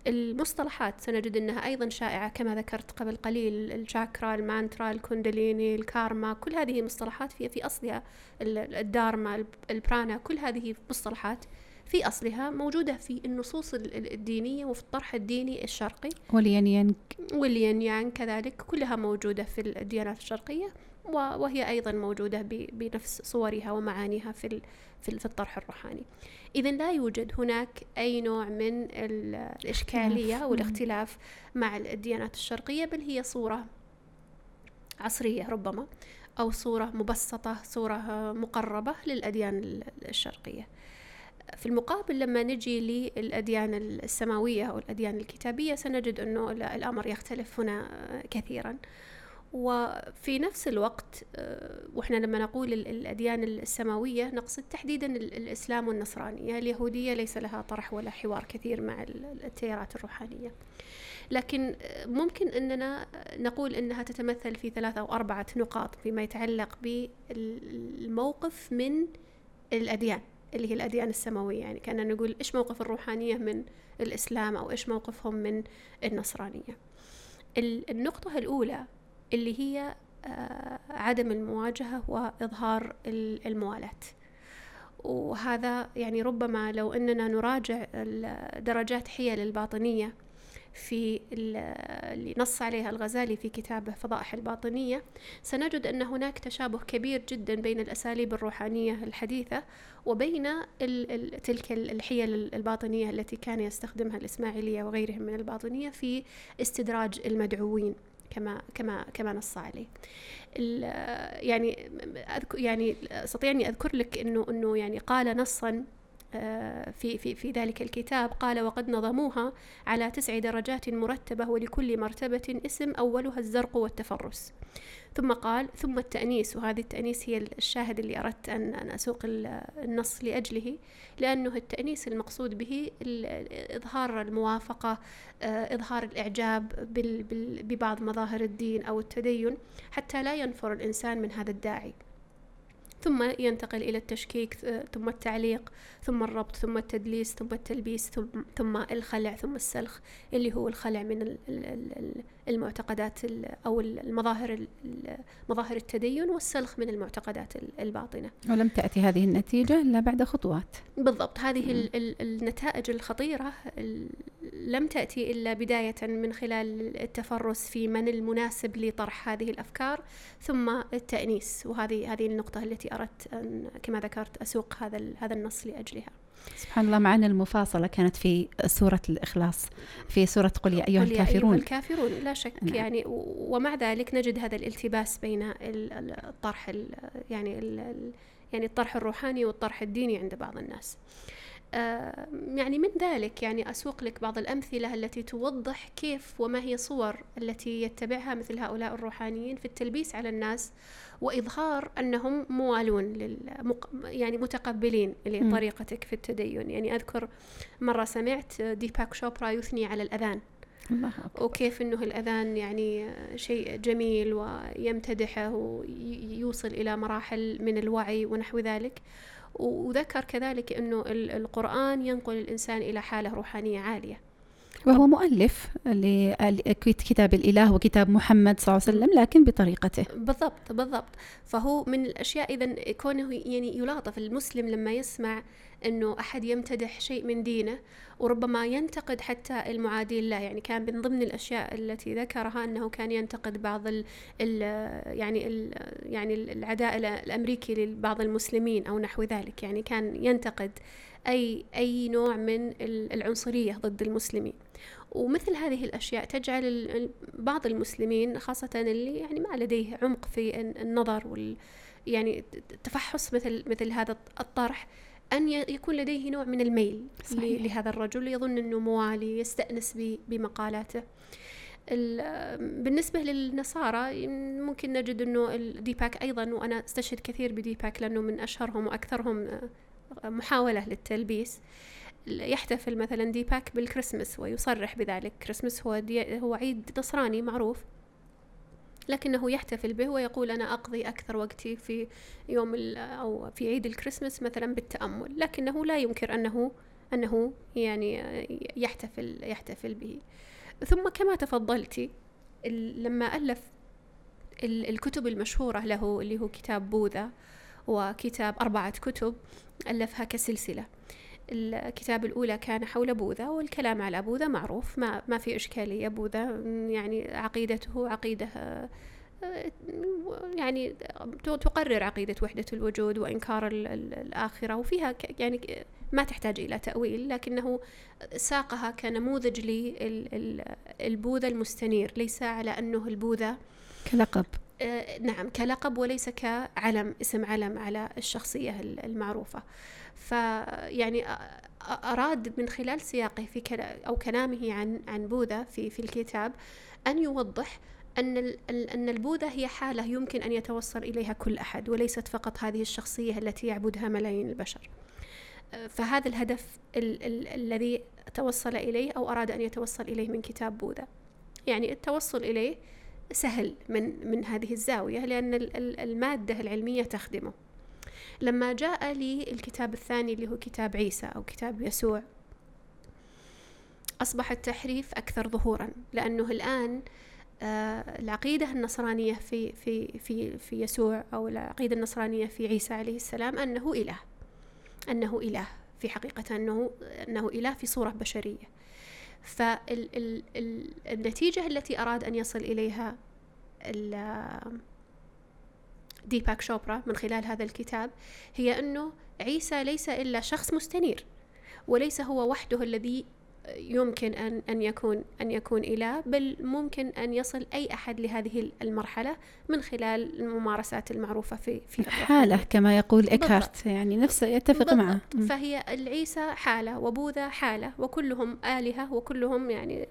المصطلحات سنجد أنها أيضا شائعة كما ذكرت قبل قليل الشاكرا المانترا الكوندليني الكارما كل هذه مصطلحات في, في أصلها الدارما البرانا كل هذه مصطلحات في أصلها موجودة في النصوص الدينية وفي الطرح الديني الشرقي. والين يانج والين يانج كذلك كلها موجودة في الديانات الشرقية. وهي أيضا موجودة بنفس صورها ومعانيها في في الطرح الروحاني. إذا لا يوجد هناك أي نوع من الإشكالية والاختلاف مع الديانات الشرقية بل هي صورة عصرية ربما أو صورة مبسطة صورة مقربة للأديان الشرقية. في المقابل لما نجي للأديان السماوية أو الأديان الكتابية سنجد أنه الأمر يختلف هنا كثيرا. وفي نفس الوقت آه، وإحنا لما نقول الأديان السماوية نقصد تحديدا الإسلام والنصرانية. اليهودية ليس لها طرح ولا حوار كثير مع التيارات الروحانية. لكن آه، ممكن أننا نقول إنها تتمثل في ثلاثة أو أربعة نقاط فيما يتعلق بالموقف من الأديان اللي هي الأديان السماوية. يعني كان نقول إيش موقف الروحانية من الإسلام أو إيش موقفهم من النصرانية. النقطة الأولى اللي هي آه، عدم المواجهة وإظهار الموالاة وهذا يعني ربما لو أننا نراجع درجات حيل الباطنية في اللي نص عليها الغزالي في كتابه فضائح الباطنية سنجد أن هناك تشابه كبير جدا بين الأساليب الروحانية الحديثة وبين تلك الحيل الباطنية التي كان يستخدمها الإسماعيلية وغيرهم من الباطنية في استدراج المدعوين. كما كما كما نص عليه. يعني يعني أستطيع أني أذكر لك إنه إنه يعني قال نصا في في في ذلك الكتاب قال وقد نظموها على تسع درجات مرتبة ولكل مرتبة اسم أولها الزرق والتفرس. ثم قال ثم التأنيس. وهذه التأنيس هي الشاهد اللي أردت أن أن أسوق النص لأجله لأنه التأنيس المقصود به إظهار الموافقة آه، إظهار الإعجاب ببعض مظاهر الدين أو التدين حتى لا ينفر الإنسان من هذا الداعي. ثم ينتقل إلى التشكيك ثم التعليق ثم الربط ثم التدليس ثم التلبيس ثم, الخلع ثم السلخ اللي هو الخلع من المعتقدات أو المظاهر مظاهر التدين والسلخ من المعتقدات الباطنة. ولم تأتي هذه النتيجة إلا بعد خطوات. بالضبط. هذه النتائج الخطيرة لم تأتي إلا بداية من خلال التفرس في من المناسب لطرح هذه الأفكار ثم التأنيس. وهذه هذه النقطة التي أردت أن كما ذكرت أسوق هذا هذا النص لأجلها. سبحان الله معنا المفاصلة كانت في سورة الإخلاص في سورة قل يا أيها الكافرون أيها الكافرون لا شك نعم. يعني ومع ذلك نجد هذا الالتباس بين الطرح يعني يعني الطرح الروحاني والطرح الديني عند بعض الناس آه، يعني من ذلك يعني أسوق لك بعض الأمثلة التي توضح كيف وما هي صور التي يتبعها مثل هؤلاء الروحانيين في التلبيس على الناس وإظهار أنهم موالون للمق... يعني متقبلين لطريقتك في التدين. يعني أذكر مرة سمعت ديباك شوبرا يثني على الأذان. الله أكبر. وكيف إنه الأذان يعني شيء جميل ويمتدحه ويوصل إلى مراحل من الوعي ونحو ذلك. وذكر كذلك أنه القرآن ينقل الإنسان إلى حالة روحانية عالية. وهو مؤلف لكتاب الإله وكتاب محمد صلى الله عليه وسلم لكن بطريقته. بالضبط بالضبط. فهو من الأشياء إذا كونه يعني يلاطف المسلم لما يسمع أنه أحد يمتدح شيء من دينه وربما ينتقد حتى المعادي له. يعني كان من ضمن الأشياء التي ذكرها أنه كان ينتقد بعض ال ال يعني ال يعني العداء الأمريكي لبعض المسلمين أو نحو ذلك. يعني كان ينتقد أي أي نوع من العنصرية ضد المسلمين ومثل هذه الأشياء تجعل بعض المسلمين خاصة اللي يعني ما لديه عمق في النظر وال يعني تفحص مثل مثل هذا الطرح أن يكون لديه نوع من الميل صحيح. لهذا الرجل يظن أنه موالي يستأنس بمقالاته بالنسبة للنصارى ممكن نجد أنه الديباك أيضا وأنا أستشهد كثير بديباك لأنه من أشهرهم وأكثرهم محاولة للتلبيس. يحتفل مثلا ديباك بالكريسماس ويصرح بذلك. كريسماس هو, هو عيد نصراني معروف. لكنه يحتفل به ويقول أنا أقضي أكثر وقتي في يوم أو في عيد الكريسماس مثلا بالتأمل. لكنه لا ينكر أنه أنه يعني يحتفل يحتفل به. ثم كما تفضلتي لما ألف الكتب المشهورة له اللي هو كتاب بوذا وكتاب أربعة كتب ألفها كسلسلة. الكتاب الأولى كان حول بوذا والكلام على بوذا معروف. ما, ما في إشكالية بوذا يعني عقيدته عقيدة يعني تقرر عقيدة وحدة الوجود وإنكار الآخرة وفيها يعني ما تحتاج إلى تأويل لكنه ساقها كنموذج للبوذا المستنير ليس على أنه البوذا كلقب. نعم كلقب وليس كعلم اسم علم على الشخصية المعروفة. فيعني أراد من خلال سياقه في أو كلامه عن عن بوذا في في الكتاب أن يوضح أن أن البوذا هي حالة يمكن أن يتوصل إليها كل أحد وليست فقط هذه الشخصية التي يعبدها ملايين البشر. فهذا الهدف ال ال الذي توصل إليه أو أراد أن يتوصل إليه من كتاب بوذا. يعني التوصل إليه سهل من من هذه الزاوية لأن المادة العلمية تخدمه. لما جاء لي الكتاب الثاني اللي هو كتاب عيسى أو كتاب يسوع أصبح التحريف أكثر ظهورا لأنه الآن آه، العقيدة النصرانية في في في في يسوع أو العقيدة النصرانية في عيسى عليه السلام أنه إله أنه إله في حقيقة أنه أنه إله في صورة بشرية. فالنتيجة التي أراد أن يصل إليها ديباك شوبرا من خلال هذا الكتاب هي أنه عيسى ليس إلا شخص مستنير وليس هو وحده الذي يمكن أن أن يكون أن يكون إله بل ممكن أن يصل أي أحد لهذه المرحلة من خلال الممارسات المعروفة في في حالة كما يقول إكهارت يعني نفسه يتفق معه. فهي العيسى حالة وبوذا حالة وكلهم آلهة وكلهم يعني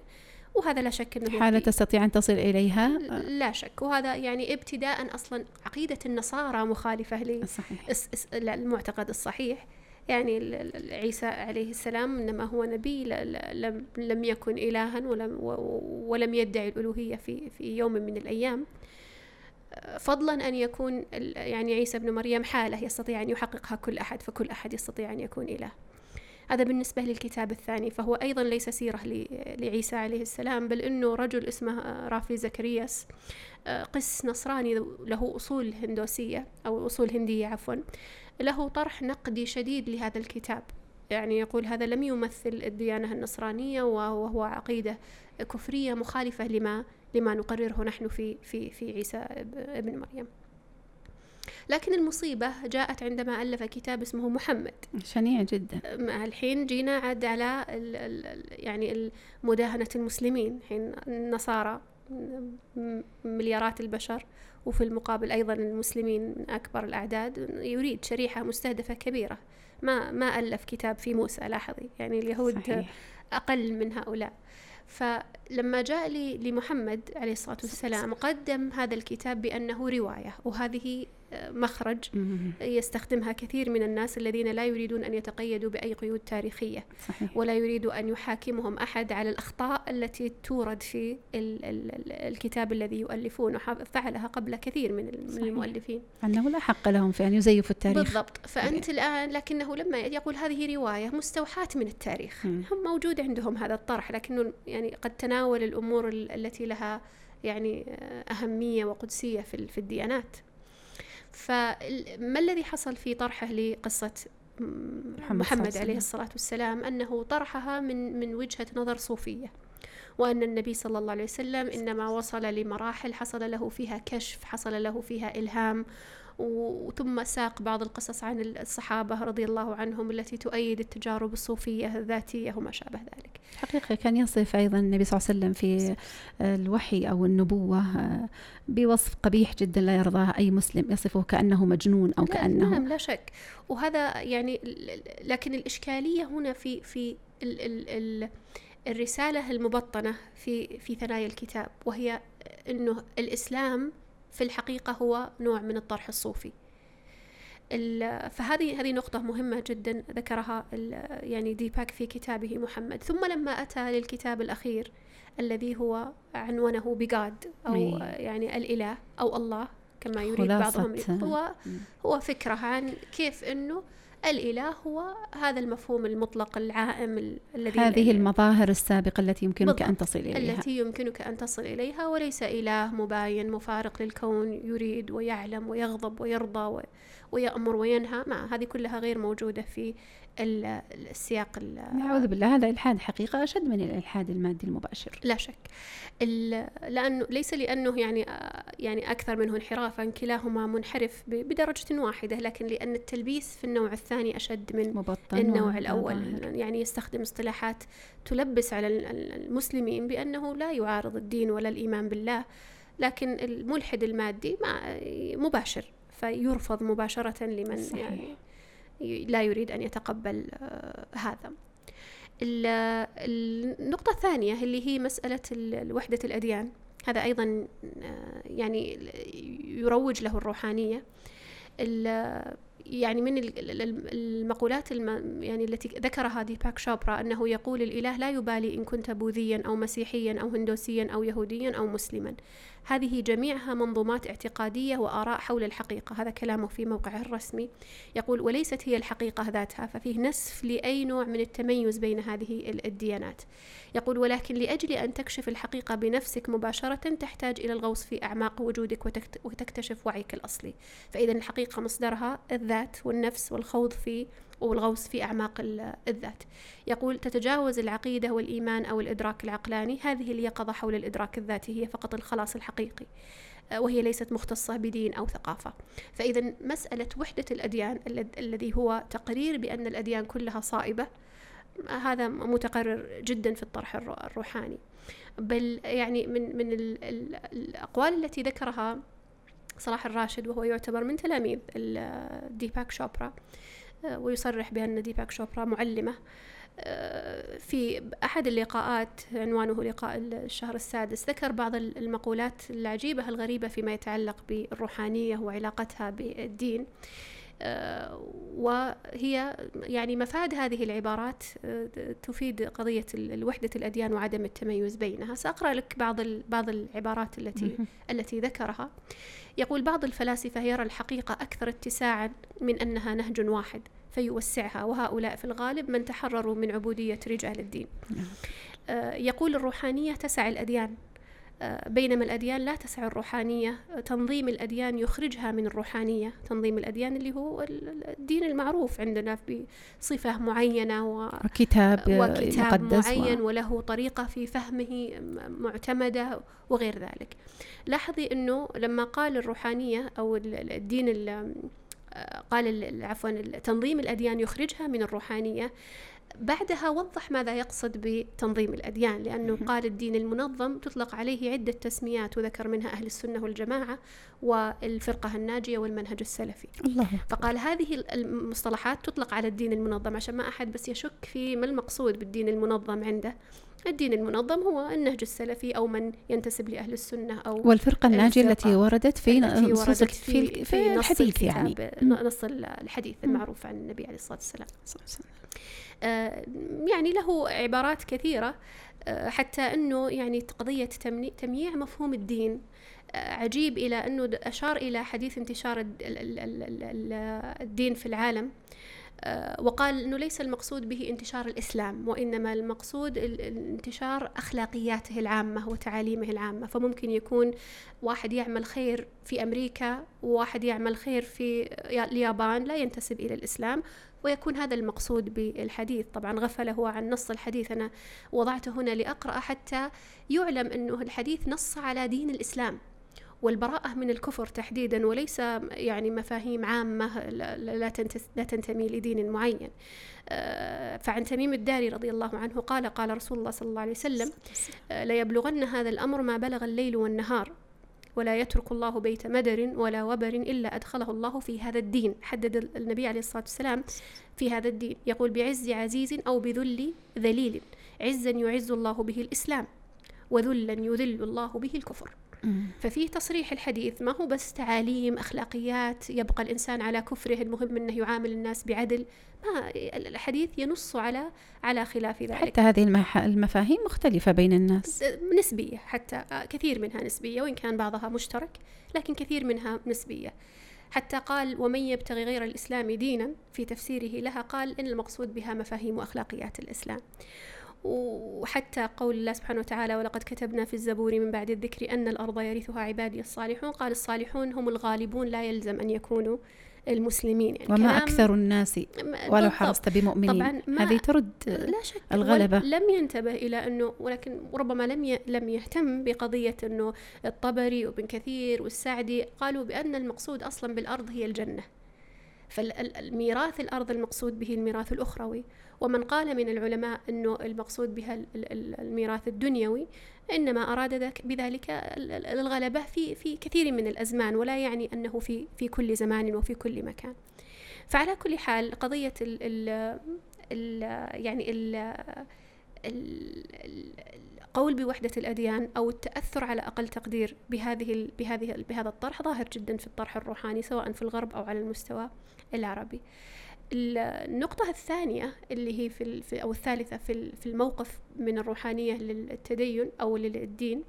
وهذا لا شك إنه حالة تستطيع أن تصل إليها. لا شك. وهذا يعني ابتداء أصلا عقيدة النصارى مخالفة للمعتقد الصحيح. يعني عيسى عليه السلام إنما هو نبي لم لم يكن الها ولم ولم يدعي الألوهية في في يوم من الأيام. فضلا أن يكون يعني عيسى ابن مريم حالة يستطيع أن يحققها كل أحد فكل أحد يستطيع أن يكون إله. هذا بالنسبة للكتاب الثاني فهو أيضا ليس سيرة لعيسى عليه السلام بل أنه رجل اسمه رافي زكرياس. قس نصراني له أصول هندوسية أو أصول هندية عفوا. له طرح نقدي شديد لهذا الكتاب. يعني يقول هذا لم يمثل الديانة النصرانية وهو عقيدة كفرية مخالفة لما لما نقرره نحن في في في عيسى ابن مريم. لكن المصيبة جاءت عندما ألف كتاب اسمه محمد. شنيع جدا. الحين جينا عد على ال ال يعني مداهنة المسلمين. الحين النصارى مليارات البشر. وفي المقابل أيضا المسلمين من أكبر الأعداد يريد شريحة مستهدفة كبيرة ما ما ألف كتاب في موسى لاحظي يعني اليهود صحيح. أقل من هؤلاء فلما جاء لي لمحمد عليه الصلاة والسلام قدم هذا الكتاب بأنه رواية وهذه مخرج يستخدمها كثير من الناس الذين لا يريدون أن يتقيدوا بأي قيود تاريخية صحيح. ولا يريدوا أن يحاكمهم أحد على الأخطاء التي تورد في ال ال الكتاب الذي يؤلفونه فعلها قبل كثير من, من المؤلفين. أنه لا حق لهم في أن يزيفوا التاريخ. بالضبط. فأنت صحيح. الآن لكنه لما يقول هذه رواية مستوحاة من التاريخ. مم. هم موجود عندهم هذا الطرح لكنه يعني قد تناول الأمور التي لها يعني أهمية وقدسية في في الديانات. فما الذي حصل في طرحه لقصة محمد, محمد عليه الصلاة والسلام؟ أنه طرحها من من وجهة نظر صوفية وأن النبي صلى الله عليه وسلم إنما وصل لمراحل حصل له فيها كشف حصل له فيها إلهام وثم ساق بعض القصص عن الصحابة رضي الله عنهم التي تؤيد التجارب الصوفية الذاتية وما شابه ذلك. حقيقة كان يصف أيضا النبي صلى الله عليه وسلم في الوحي أو النبوة بوصف قبيح جدا لا يرضاه أي مسلم يصفه كأنه مجنون أو لا كأنه نعم لا شك. وهذا يعني لكن الإشكالية هنا في في ال ال ال الرسالة المبطنة في في ثنايا الكتاب وهي أنه الإسلام في الحقيقة هو نوع من الطرح الصوفي. فهذه هذه نقطة مهمة جدا ذكرها يعني ديباك في كتابه محمد. ثم لما أتى للكتاب الأخير الذي هو عنونه بجاد أو. يعني الإله أو الله كما يريد بعضهم هو هو فكرة عن كيف أنه الإله هو هذا المفهوم المطلق العائم الذي هذه المظاهر السابقة التي يمكنك أن تصل إليها. التي يمكنك أن تصل إليها وليس إله مباين مفارق للكون يريد ويعلم ويغضب ويرضى ويأمر وينهى ما هذه كلها غير موجودة في السياق نعوذ بالله هذا إلحاد حقيقة أشد من الإلحاد المادي المباشر. لا شك. لأنه ليس لأنه يعني يعني أكثر منه انحرافا كلاهما منحرف بدرجة واحدة لكن لأن التلبيس في النوع الثاني أشد من النوع الأول. يعني يستخدم اصطلاحات تلبس على المسلمين بأنه لا يعارض الدين ولا الإيمان بالله لكن الملحد المادي مباشر. فيرفض مباشرة لمن صحيح. يعني لا يريد أن يتقبل آه، هذا. النقطة الثانية اللي هي مسألة وحدة الأديان. هذا أيضا آه، يعني يروج له الروحانية. يعني من المقولات يعني التي ذكرها ديباك شوبرا أنه يقول الإله لا يبالي إن كنت بوذيا أو مسيحيا أو هندوسيا أو يهوديا أو مسلما. هذه جميعها منظومات اعتقادية وآراء حول الحقيقة. هذا كلامه في موقعه الرسمي. يقول وليست هي الحقيقة ذاتها ففيه نسف لأي نوع من التميز بين هذه الديانات. يقول ولكن لأجل أن تكشف الحقيقة بنفسك مباشرة تحتاج إلى الغوص في أعماق وجودك وتكتشف وعيك الأصلي. فإذا الحقيقة مصدرها الذات والنفس والخوض في والغوص في أعماق الذات. يقول تتجاوز العقيدة والإيمان أو الإدراك العقلاني هذه اليقظة حول الإدراك الذاتي هي فقط الخلاص الحقيقي وهي ليست مختصة بدين أو ثقافة. فإذا مسألة وحدة الأديان الذي هو تقرير بأن الأديان كلها صائبة هذا متقرر جدا في الطرح الروحاني. بل يعني من من الأقوال التي ذكرها صلاح الراشد وهو يعتبر من تلاميذ ديباك شوبرا آه، ويصرح بأن ديباك شوبرا معلمه. آه، في أحد اللقاءات عنوانه لقاء الشهر السادس ذكر بعض المقولات العجيبة الغريبة فيما يتعلق بالروحانية وعلاقتها بالدين. وهي يعني مفاد هذه العبارات تفيد قضية الوحدة الأديان وعدم التميز بينها. سأقرأ لك بعض بعض العبارات التي التي ذكرها. يقول بعض الفلاسفة يرى الحقيقة أكثر اتساعا من أنها نهج واحد فيوسعها وهؤلاء في الغالب من تحرروا من عبودية رجال الدين. نعم. آه، يقول الروحانية تسع الأديان آه، بينما الأديان لا تسع الروحانية تنظيم الأديان يخرجها من الروحانية تنظيم الأديان اللي هو الدين المعروف عندنا بصفة معينة وكتاب, وكتاب معين و... وله طريقة في فهمه معتمدة وغير ذلك. لاحظي أنه لما قال الروحانية أو الدين قال عفوا تنظيم الأديان يخرجها من الروحانية بعدها وضح ماذا يقصد بتنظيم الأديان لأنه قال الدين المنظم تطلق عليه عدة تسميات وذكر منها أهل السنة والجماعة والفرقة الناجية والمنهج السلفي. الله. فقال هذه المصطلحات تطلق على الدين المنظم عشان ما أحد بس يشك في ما المقصود بالدين المنظم عنده. الدين المنظم هو النهج السلفي أو من ينتسب لأهل السنة أو والفرقة الناجية التي وردت في نصوص في, في, في نص الحديث يعني. نص الحديث المعروف عن النبي عليه الصلاة والسلام. آه، يعني له عبارات كثيرة آه، حتى أنه يعني قضية تمييع مفهوم الدين آه، عجيب إلى أنه أشار إلى حديث انتشار الد- ال- ال- ال- ال- ال- الدين في العالم آه، وقال أنه ليس المقصود به انتشار الإسلام وإنما المقصود ال- ال- انتشار أخلاقياته العامة وتعاليمه العامة. فممكن يكون واحد يعمل خير في أمريكا وواحد يعمل خير في يا- اليابان لا ينتسب إلى الإسلام. ويكون هذا المقصود بالحديث. طبعا غفل هو عن نص الحديث. أنا وضعته هنا لأقرأ حتى يعلم أنه الحديث نص على دين الإسلام والبراءة من الكفر تحديدا وليس يعني مفاهيم عامة لا, لا, تنتمي لدين معين. آه، فعن تميم الداري رضي الله عنه قال قال رسول الله صلى الله عليه وسلم. آه، ليبلغن هذا الأمر ما بلغ الليل والنهار. ولا يترك الله بيت مدر ولا وبر إلا أدخله الله في هذا الدين. حدد النبي عليه الصلاة والسلام في هذا الدين. يقول بعز عزيز أو بذل ذليل. عزا يعز الله به الإسلام وذلا يذل الله به الكفر. ففي تصريح الحديث ما هو بس تعاليم أخلاقيات يبقى الإنسان على كفره المهم أنه يعامل الناس بعدل؟ ما الحديث ينص على على خلاف ذلك. حتى هذه المح- المفاهيم مختلفة بين الناس. نسبية حتى كثير منها نسبية وإن كان بعضها مشترك لكن كثير منها نسبية. حتى قال ومن يبتغي غير الإسلام دينا في تفسيره لها قال إن المقصود بها مفاهيم وأخلاقيات الإسلام. وحتى قول الله سبحانه وتعالى ولقد كتبنا في الزبور من بعد الذكر أن الأرض يرثها عبادي الصالحون. قال الصالحون هم الغالبون لا يلزم أن يكونوا المسلمين. يعني وما أكثر الناس ولو. حرصت بمؤمنين. طبعاً هذه ترد لا شك. الغلبة. لم ينتبه إلى أنه ولكن ربما لم ي... لم يهتم بقضية أنه الطبري وابن كثير والسعدي قالوا بأن المقصود أصلا بالأرض هي الجنة. فالميراث الأرض المقصود به الميراث الأخروي. ومن قال من العلماء أنه المقصود بها ال- ال- ال- الميراث الدنيوي إنما أراد بذلك ال- ال- الغلبة في في كثير من الأزمان ولا يعني أنه في في كل زمان وفي كل مكان فعلى كل حال قضية ال ال ال يعني ال ال- ال- القول بوحدة الأديان أو التأثر على أقل تقدير بهذه بهذه بهذا الطرح ظاهر جدا في الطرح الروحاني سواء في الغرب أو على المستوى العربي. ال- النقطة الثانية اللي هي في في- أو الثالثة في في الموقف من الروحانية للتدين أو للدين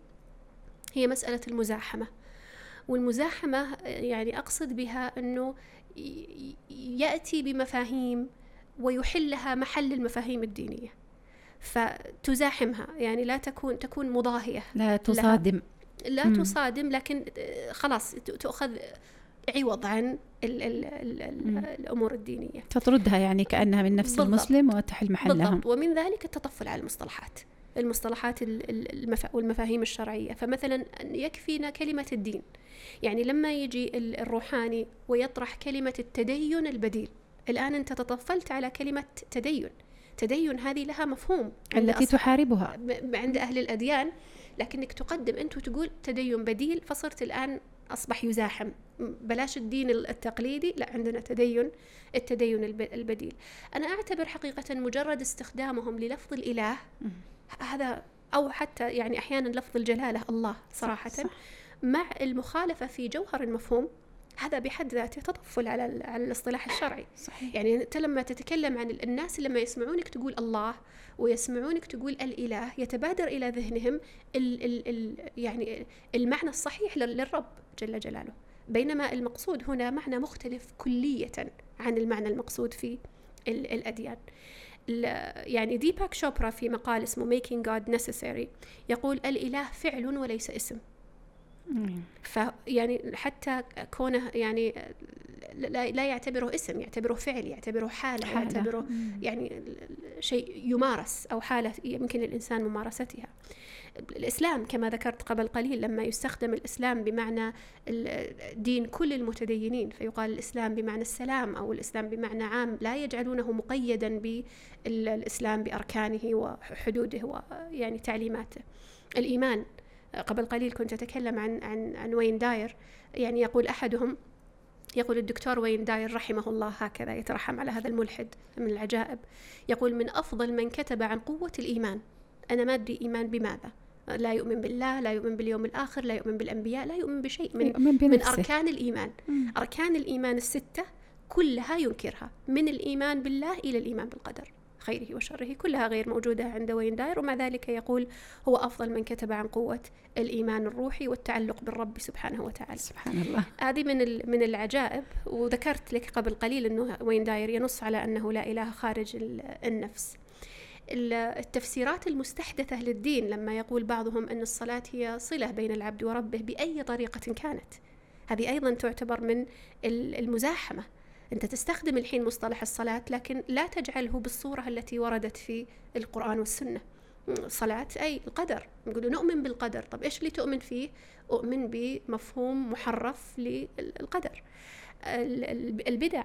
هي مسألة المزاحمة. والمزاحمة يعني أقصد بها أنه يأتي بمفاهيم ويحلها محل المفاهيم الدينية فتزاحمها يعني لا تكون تكون مضاهية لا تصادم لا مم. تصادم لكن آه، خلاص تؤخذ عوض عن ال ال ال مم. ال الأمور الدينية. تطردها يعني كأنها من نفس بالضبط. المسلم وتحل محلها. بالضبط. ومن ذلك التطفل على المصطلحات. المصطلحات ال- ال- المفا والمفاهيم الشرعية. فمثلا يكفينا كلمة الدين. يعني لما يجي ال- الروحاني ويطرح كلمة التدين البديل. الآن أنت تطفلت على كلمة تدين. تدين هذه لها مفهوم التي تحاربها. عند أهل الأديان. لكنك تقدم. أنت وتقول تدين بديل. فصرت الآن أصبح يزاحم. بلاش الدين التقليدي لا عندنا تدين التدين الب- البديل. أنا أعتبر حقيقة مجرد استخدامهم للفظ الإله هذا أو حتى يعني أحيانا لفظ الجلالة الله صراحة صح. مع المخالفة في جوهر المفهوم هذا بحد ذاته تطفل على على الاصطلاح الشرعي. صحيح. يعني أنت لما تتكلم عن ال- الناس لما يسمعونك تقول الله ويسمعونك تقول الإله يتبادر إلى ذهنهم ال ال ال يعني المعنى الصحيح لل- للرب جل جلاله. بينما المقصود هنا معنى مختلف كلية عن المعنى المقصود في ال- الأديان. ال- يعني ديباك شوبرا في مقال اسمه Making God Necessary يقول الإله فعل وليس اسم. فيعني حتى كونه يعني لا, يعتبره اسم يعتبره فعل يعتبره حالة, حالة. يعتبره. يعني شيء يمارس أو حالة يمكن الإنسان ممارستها الإسلام كما ذكرت قبل قليل لما يستخدم الإسلام بمعنى دين كل المتدينين فيقال الإسلام بمعنى السلام أو الإسلام بمعنى عام لا يجعلونه مقيدا بالإسلام بأركانه وحدوده ويعني تعليماته الإيمان قبل قليل كنت أتكلم عن عن عن وين داير. يعني يقول أحدهم يقول الدكتور وين داير رحمه الله هكذا يترحم على هذا الملحد من العجائب. يقول من أفضل من كتب عن قوة الإيمان. أنا ما أدري إيمان بماذا. لا يؤمن بالله لا يؤمن باليوم الآخر لا يؤمن بالأنبياء لا يؤمن بشيء من, يؤمن من أركان الإيمان. أركان الإيمان الستة كلها ينكرها من الإيمان بالله إلى الإيمان بالقدر. خيره وشره كلها غير موجودة عند وين داير ومع ذلك يقول هو أفضل من كتب عن قوة الإيمان الروحي والتعلق بالرب سبحانه وتعالى. سبحان الله. هذه من من العجائب وذكرت لك قبل قليل أنه وين داير ينص على أنه لا إله خارج النفس. التفسيرات المستحدثة للدين لما يقول بعضهم أن الصلاة هي صلة بين العبد وربه بأي طريقة كانت. هذه أيضا تعتبر من المزاحمة. أنت تستخدم الحين مصطلح الصلاة لكن لا تجعله بالصورة التي وردت في القرآن والسنة. صلاة أي القدر. نقول نؤمن بالقدر. طب إيش اللي تؤمن فيه؟ أؤمن بمفهوم محرف للقدر. البدع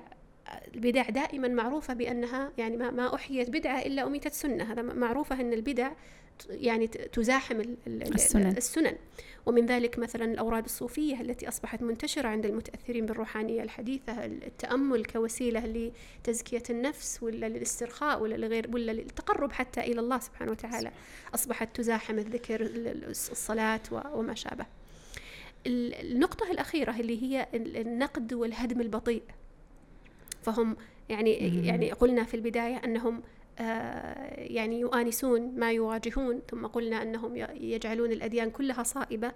البدع دائما معروفة بأنها يعني ما, أحيت بدعة إلا أميتت سنة. هذا معروفة أن البدع يعني تزاحم السنن. السنن. ومن ذلك مثلا الأوراد الصوفية التي أصبحت منتشرة عند المتأثرين بالروحانية الحديثة التأمل كوسيلة لتزكية النفس ولا للاسترخاء ولا لغير ولا للتقرب حتى إلى الله سبحانه وتعالى أصبحت تزاحم الذكر الصلاة وما شابه. النقطة الأخيرة اللي هي النقد والهدم البطيء. فهم يعني يعني قلنا في البداية أنهم يعني يؤانسون ما يواجهون ثم قلنا أنهم يجعلون الأديان كلها صائبة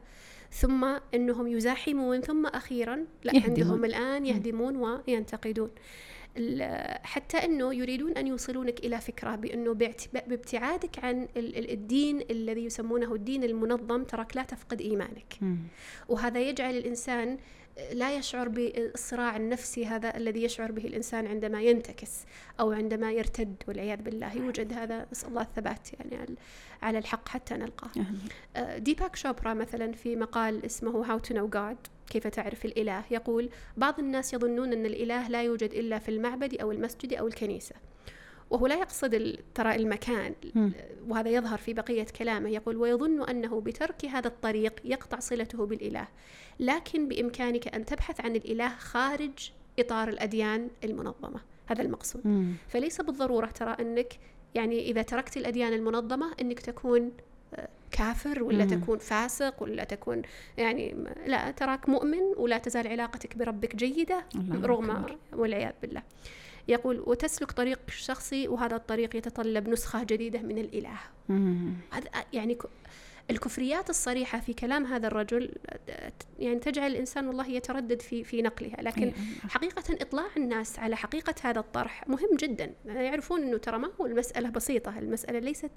ثم أنهم يزاحمون ثم أخيرا لا يهدمون. عندهم الآن يهدمون وينتقدون. حتى أنه يريدون أن يوصلونك إلى فكرة بأنه بابتعادك عن الدين الذي يسمونه الدين المنظم تراك لا تفقد إيمانك. وهذا يجعل الإنسان لا يشعر بالصراع النفسي هذا الذي يشعر به الإنسان عندما ينتكس أو عندما يرتد والعياذ بالله. يوجد هذا نسأل الله الثبات يعني على الحق حتى نلقاه. آه، ديباك شوبرا مثلا في مقال اسمه How to Know God كيف تعرف الإله يقول بعض الناس يظنون أن الإله لا يوجد إلا في المعبد أو المسجد أو الكنيسة. وهو لا يقصد ترى المكان وهذا يظهر في بقية كلامه. يقول ويظن أنه بترك هذا الطريق يقطع صلته بالإله لكن بإمكانك أن تبحث عن الإله خارج إطار الأديان المنظمة. هذا المقصود. مم. فليس بالضرورة ترى أنك يعني إذا تركت الأديان المنظمة أنك تكون آه، كافر ولا مم. تكون فاسق ولا تكون يعني لا تراك مؤمن ولا تزال علاقتك بربك جيدة رغم والعياذ بالله. يقول وتسلك طريق شخصي وهذا الطريق يتطلب نسخة جديدة من الإله. هذا يعني الكفريات الصريحة في كلام هذا الرجل يعني تجعل الإنسان والله يتردد في في نقلها. لكن أيه. حقيقة إطلاع الناس على حقيقة هذا الطرح مهم جدا. يعرفون أنه ترى ما هو المسألة بسيطة. المسألة ليست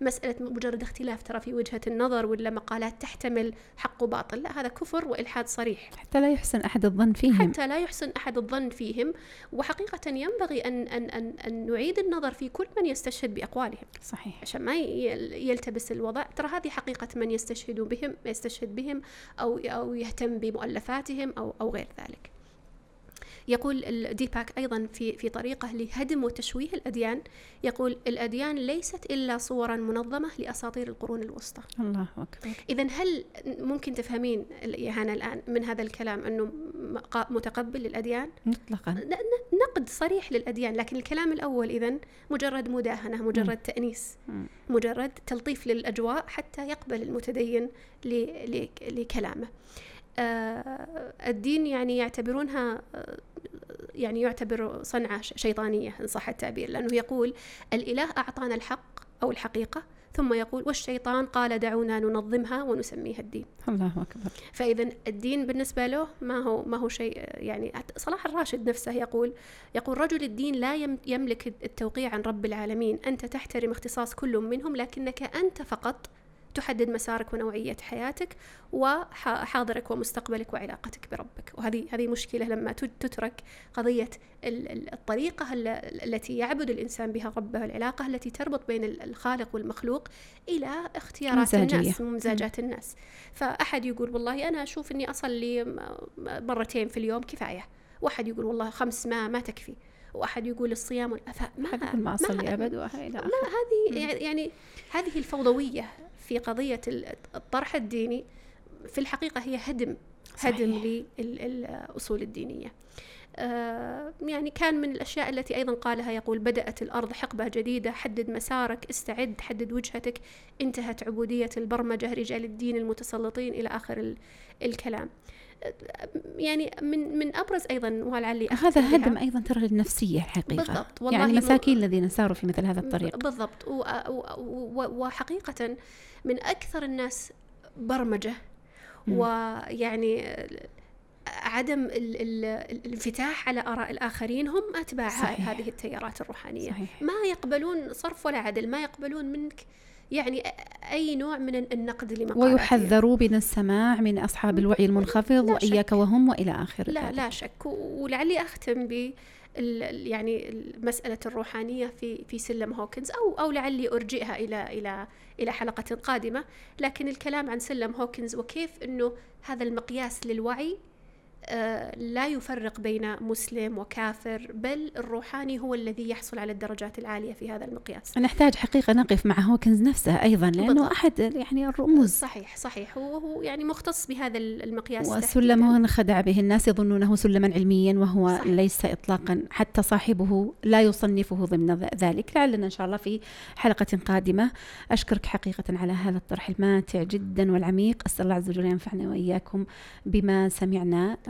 مسألة مجرد اختلاف ترى في وجهة النظر ولا مقالات تحتمل حق وباطل. لا هذا كفر وإلحاد صريح. حتى لا يحسن أحد الظن فيهم. حتى لا يحسن أحد الظن فيهم. وحقيقة ينبغي أن أن أن, أن نعيد النظر في كل من يستشهد بأقوالهم. صحيح. عشان ما يلتبس الوضع. ترى هذه حقيقة من يستشهد بهم يستشهد بهم أو أو يهتم بمؤلفاتهم أو أو غير ذلك. يقول ديباك أيضا في في طريقة لهدم وتشويه الأديان. يقول الأديان ليست إلا صورا منظمة لأساطير القرون الوسطى. الله أكبر. إذا هل ممكن تفهمين يا الآن من هذا الكلام أنه متقبل للأديان؟ مطلقا. نقد صريح للأديان لكن الكلام الأول إذا مجرد مداهنة مجرد م. تأنيس م. مجرد تلطيف للأجواء حتى يقبل المتدين لكلامه. الدين يعني يعتبرونها آه، يعني يعتبر صنعة شيطانية إن صح التعبير لأنه يقول الإله أعطانا الحق أو الحقيقة ثم يقول والشيطان قال دعونا ننظمها ونسميها الدين. الله أكبر. فإذا الدين بالنسبة له ما هو ما هو شيء يعني صلاح الراشد نفسه يقول يقول رجل الدين لا يملك التوقيع عن رب العالمين أنت تحترم اختصاص كل منهم لكنك أنت فقط تحدد مسارك ونوعية حياتك وحاضرك ومستقبلك وعلاقتك بربك. وهذه هذه مشكلة لما تترك قضية الطريقة التي يعبد الإنسان بها ربه العلاقة التي تربط بين الخالق والمخلوق إلى اختيارات مزاجية. الناس ومزاجات الناس. فأحد يقول والله أنا أشوف أني أصلي مرتين في اليوم كفاية. واحد يقول والله خمس ما ما تكفي. وأحد يقول الصيام ما ما أصلي أبد. ما هذه يعني هذه الفوضوية. في قضية الطرح الديني في الحقيقة هي هدم صحيح. هدم للاصول الدينية. آه يعني كان من الأشياء التي أيضا قالها يقول بدأت الأرض حقبة جديدة حدد مسارك استعد حدد وجهتك. انتهت عبودية البرمجة رجال الدين المتسلطين إلى آخر الكلام. يعني من من أبرز أيضا ولعلي هذا هدم أيضا ترى للنفسية الحقيقة. بالضبط. والله يعني مساكين م... الذين ساروا في مثل هذا الطريق. بالضبط. و... و... وحقيقة من أكثر الناس برمجة. ويعني عدم ال ال الانفتاح على آراء الآخرين هم أتباع صحيح. هذه التيارات الروحانية. صحيح. ما يقبلون صرف ولا عدل ما يقبلون منك يعني أي نوع من النقد لمقالاتهم. ويحذروا من السماع من أصحاب الوعي المنخفض وإياك وهم وإلى آخره لا لا شك. ولعلي أختم ب يعني مسألة الروحانية في في سلم هوكنز أو أو لعلي أرجئها إلى إلى إلى حلقة قادمة. لكن الكلام عن سلم هوكنز وكيف أنه هذا المقياس للوعي لا يفرق بين مسلم وكافر بل الروحاني هو الذي يحصل على الدرجات العالية في هذا المقياس. نحتاج حقيقة نقف مع هوكنز نفسه أيضا لأنه بالضبط. أحد يعني الرموز. صحيح صحيح. هو يعني مختص بهذا المقياس وسلم خدع به الناس يظنونه سلما علميا وهو صحيح. ليس إطلاقا. حتى صاحبه لا يصنفه ضمن ذلك. لعلنا إن شاء الله في حلقة قادمة. أشكرك حقيقة على هذا الطرح الماتع جدا والعميق. أسأل الله عز وجل ينفعنا وإياكم بما سمعنا. آه،